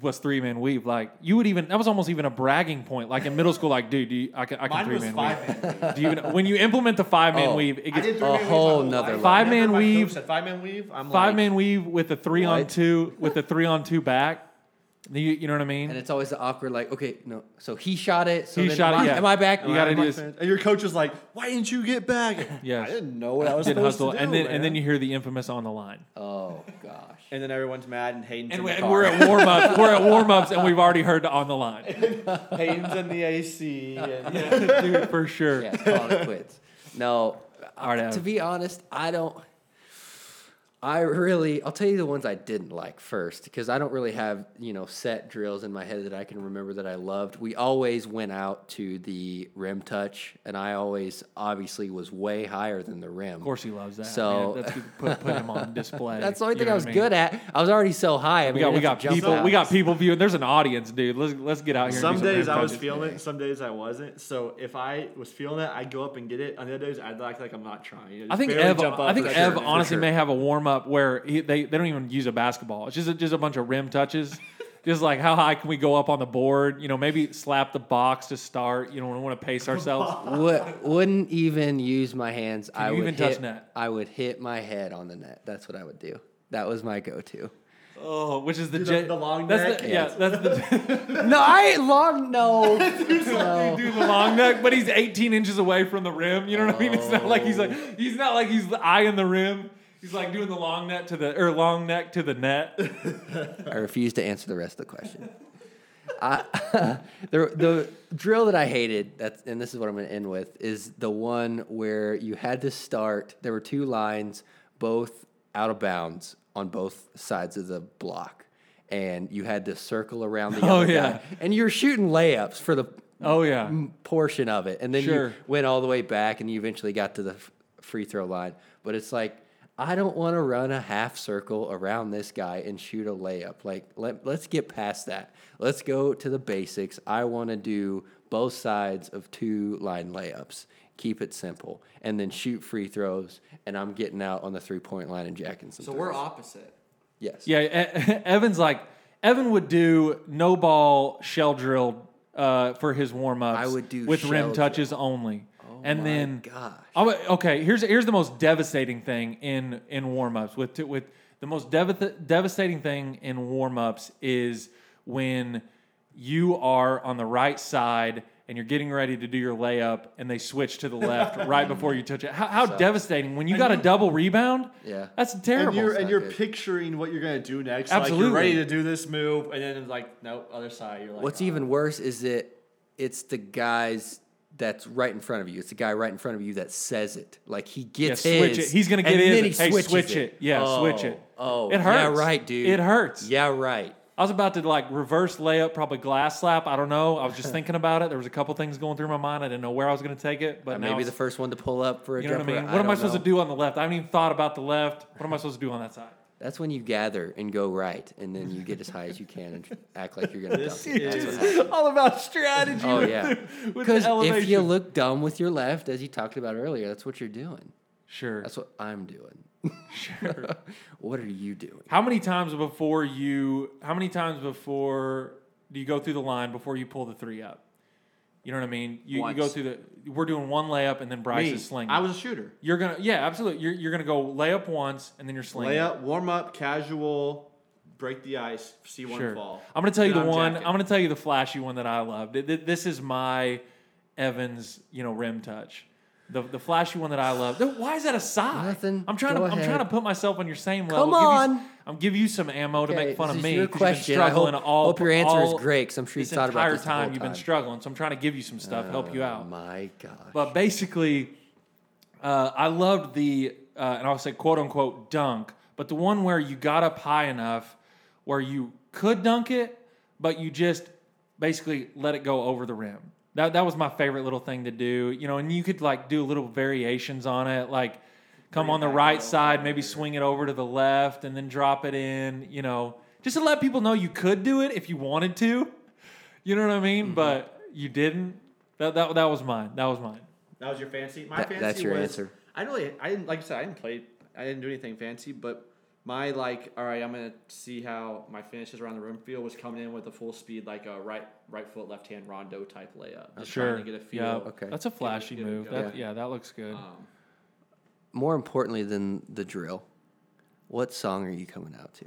was three man weave? Like you would even that was almost even a bragging point. Like in middle school, like dude, do you, I can I can Mine three was man five weave. man weave. Do you even when you implement the five man Oh. weave, it I gets three A man weave whole my whole nother life. Five man Whenever my coach weave. Said five man weave. I'm five like, man weave with a three on What? two with a three on two back. You, you know what I mean? and it's always the awkward like okay no, so he shot it. So He then shot am it, I, yeah. Am I back? You gotta do this- And your coach was like, "Why didn't you get back?" Yes. I didn't know what I was Did supposed hustle, to do. and then and then man. you hear the infamous on the line. Oh gosh. And then everyone's mad and Hayden's And, in we, the and car. we're at [LAUGHS] warm ups. We're at warm ups, and we've already heard on the line. [LAUGHS] Hayden's in the AC. And, [LAUGHS] Dude, for sure. Yeah, call it quits. No, All right, to Adam. be honest, I don't. I really, I'll tell you the ones I didn't like first because I don't really have you know set drills in my head that I can remember that I loved. We always went out to the rim touch, and I always obviously was way higher than the rim. Of course, he loves that. So- man. That's. Put, put him on display. [LAUGHS] That's the only thing I what was mean? good at. I was already so high. I We mean, got we got people out. we got people viewing. There's an audience, dude. Let's let's get out here. some and days rim I was touches. feeling it, some days I wasn't. So if I was feeling it, I'd go up and get it. On the other days, I'd act like I'm not trying. I think Ev. up I think Ev sure, for honestly sure. may have a warm up where he, they they don't even use a basketball. It's just a, just a bunch of rim touches. [LAUGHS] just like how high can we go up on the board? You know, maybe slap the box to start. You know, we want to pace ourselves. [LAUGHS] Would, wouldn't even use my hands. I you would even hit, touch net? I would hit my head on the net. That's what I would do. That was my go-to. Oh, which is the the- J- the long that's neck? The, yeah, that's the [LAUGHS] No, I ain't long. No, no. do the long neck, but he's 18 inches away from the rim. You know what I mean? It's not like he's like he's not like he's eyeing the rim. He's like doing the long net to the or long neck to the net. [LAUGHS] I refuse to answer the rest of the question. I, [LAUGHS] the the drill that I hated, that's and this is what I'm going to end with, is the one where you had to start. There were two lines, both out of bounds on both sides of the block, and you had to circle around the [LAUGHS] Oh, other yeah. guy, and you're shooting layups for the Oh yeah. portion of it, and then Sure. you went all the way back, and you eventually got to the free throw line. But it's like I don't want to run a half circle around this guy and shoot a layup. Like let let's get past that. Let's go to the basics. I want to do both sides of two line layups. Keep it simple, and then shoot free throws. And I'm getting out on the three point line and jacking some. So we're opposite. yes. Yeah, [LAUGHS] Evan's like Evan would do no ball shell drill uh, for his warm ups. I would do with shell rim touches only, Oh and my then gosh. I would- okay, here's here's the most devastating thing in in warm ups with with the most dev- devastating thing in warm ups is when you are on the right side and you're getting ready to do your layup and they switch to the left [LAUGHS] right before you touch it. How, how devastating when you got a double rebound? Yeah. That's And terrible. you're and you're picturing what you're gonna do next. Like Absolutely. you're ready to do this move, and then it's like, no, other side. You're like, What's oh. even worse is that it's the guys that's right in front of you. It's the guy right in front of you that says it. Like he Yeah, gets switch his, it. He's gonna get his. then he hey, switch it. Yeah, switch it. Oh, oh, it hurts. Yeah, right, dude. It hurts. Yeah, right. I was about to like reverse layup, probably glass slap. I don't know. I was just thinking about it. There was a couple things going through my mind. I didn't know where I was going to take it, but I now may be the first one to pull up for a You know what I jumper. mean? What am I supposed know. to do on the left? I haven't even thought about the left. What am I supposed to do on that side? That's when you gather and go right, and then you get as high as you can and act like you're gonna This dunk it. That's what All about strategy. Oh yeah, the- with the because if you look dumb with your left, as you talked about earlier, that's what you're doing. sure. That's what I'm doing. [LAUGHS] Sure. [LAUGHS] what are you doing? How many times before you? How many times before do you go through the line before you pull the three up? You know what I mean? You, you go through the. We're doing one layup and then Bryce Me, is slinging. I was a shooter. You're gonna, yeah, absolutely. You're, you're gonna go layup once and then you're slinging. Layup, warm up, casual, break the ice, see one Sure. fall. I'm going to tell you the I'm one. jacking. I'm going to tell you the flashy one that I loved. Th- th- This is my Evans, you know, rim touch. The, the flashy one that I love. Why is that a sigh? Nothing. I'm trying Go to I'm trying to put myself on your same level. Come Give you on. I'm give you some ammo to Okay, make fun this of is me. your 'cause you've been question. I struggling hope- all, hope your answer is all- great, 'cause I'm sure you've thought about entire this the whole time you've been time. struggling. So I'm trying to give you some stuff, help you Oh, out. My God. But basically, uh, I loved the, uh, and I'll say quote unquote dunk, but the one where you got up high enough where you could dunk it, but you just basically let it go over the rim. That, that was my favorite little thing to do, you know, and you could like do little variations on it, like come on the right side, maybe swing it over to the left and then drop it in, you know, just to let people know you could do it if you wanted to. You know what I mean? Mm-hmm. But you didn't. That, that, that was mine. That was mine. That was your fancy. My That- fancy that's your was, answer. I didn't really. I didn't like I said. I didn't play. I didn't do anything fancy, but my like. All right, I'm gonna see how my finishes around the rim feel was coming in with a full speed like a right right foot left hand rondo type layup. Just Sure. trying to get a feel. Yeah. Okay. That's a flashy get it move. going. That, yeah. that looks good. Um, More importantly than the drill, what song are you coming out to?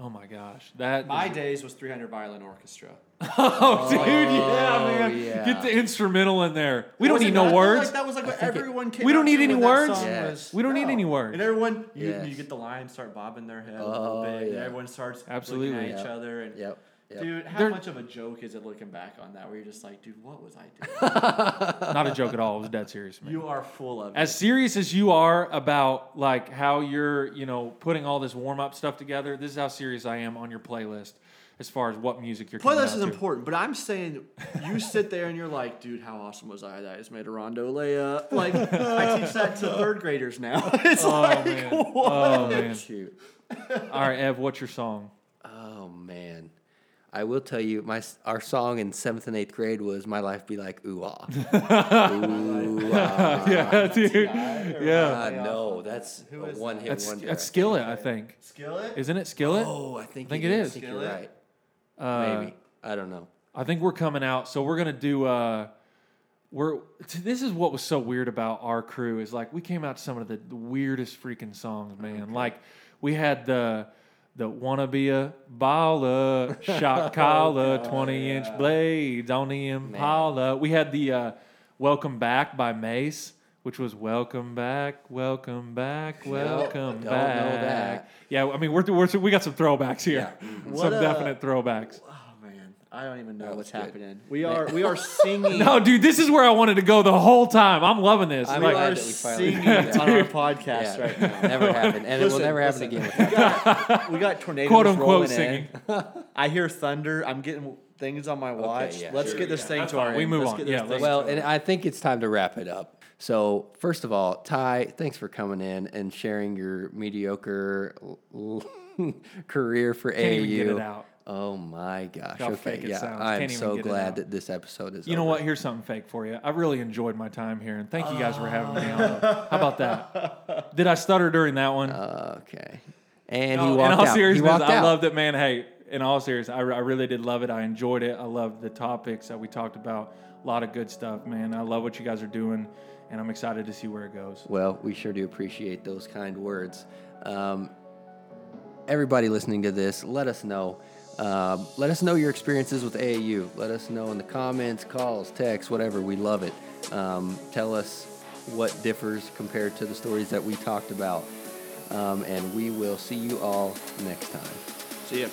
Oh my gosh. That my is- days was 300 violin orchestra. [LAUGHS] Oh, dude, oh, yeah, man. yeah. Get the instrumental in there. We don't need no not? words. Like, that was like what think it- everyone came We don't need any words? song Yeah. was- We don't need any words. And everyone, you, Yes. you get the lines start bobbing their head a Oh, little bit, oh, and yeah. everyone starts Absolutely. looking at each other. And Yep. Yep. dude, how There- much of a joke is it looking back on that? Where you're just like, dude, what was I doing? [LAUGHS] Not a joke at all. It was dead serious, man. you are full of as it. serious as you are about like how you're, you know, putting all this warm up stuff together, this is how serious I am on your playlist as far as what music you're coming Playlist out is to. important, but I'm saying you sit there and you're like, dude, how awesome was I that I just made a rondo layup? Like, I teach that to third graders now. [LAUGHS] It's Oh like, man. what? Oh man. Shoot. All right, Ev, what's your song? Oh man. I will tell you, my our song in seventh and eighth grade was "My Life Be Like Ooh Ah." [LAUGHS] Ooh ah. yeah, dude. Yeah. Ah, no, that's Who a is one hit That's wonder. that's Skillet, I think. Skillet? Isn't it Skillet? oh, I think, I think it it is. is. I think you're right. Uh, Maybe I don't know. I think we're coming out. So we're gonna do. Uh, we're t- this is what was so weird about our crew is like we came out to some of the, the weirdest freaking songs, man. Like we had the the wanna be a baller, [LAUGHS] shot collar, twenty inch blades on the Impala. We had the uh, Welcome Back by Mase. Which was welcome back, welcome back, welcome back. that. Yeah, I mean we're, we're we got some throwbacks here, [LAUGHS] What some a- definite throwbacks. Oh man, I don't even know That what's was good. happening. We are we are [LAUGHS] singing. No, dude, this is where I wanted to go the whole time. I'm loving this. I'm we Like, glad are that we finally singing [LAUGHS] did that. on our podcast Yeah, right now. never [LAUGHS] happened, and it will Listen, never happen listen. again. With. We got tornadoes quote unquote rolling singing. in. I hear thunder. I'm getting things on my watch. yeah, let's sure, get this yeah. thing That's to our fine. We end. move Let's on. get this Yeah, thing let's- Well, to and our- I think it's time to wrap it up. So, first of all, Ty, thanks for coming in and sharing your mediocre l- career for Can't AAU. even get it out. Oh my gosh! How okay, yeah. I'm so glad that this episode is. You know over. what? Here's something fake for you. I really enjoyed my time here, and thank you guys for having me on. How about that? [LAUGHS] Did I stutter during that one? Okay, and No, he walked in all out. Seriousness, I out. loved it, man. Hey, in all seriousness, I, I really did love it. I enjoyed it. I loved the topics that we talked about. A lot of good stuff, man. I love what you guys are doing, and I'm excited to see where it goes. Well, we sure do appreciate those kind words. Um, everybody listening to this, let us know. Um, let us know your experiences with AAU. Let us know in the comments, calls, texts, whatever. We love it. Um, tell us what differs compared to the stories that we talked about. Um, and we will see you all next time. See ya.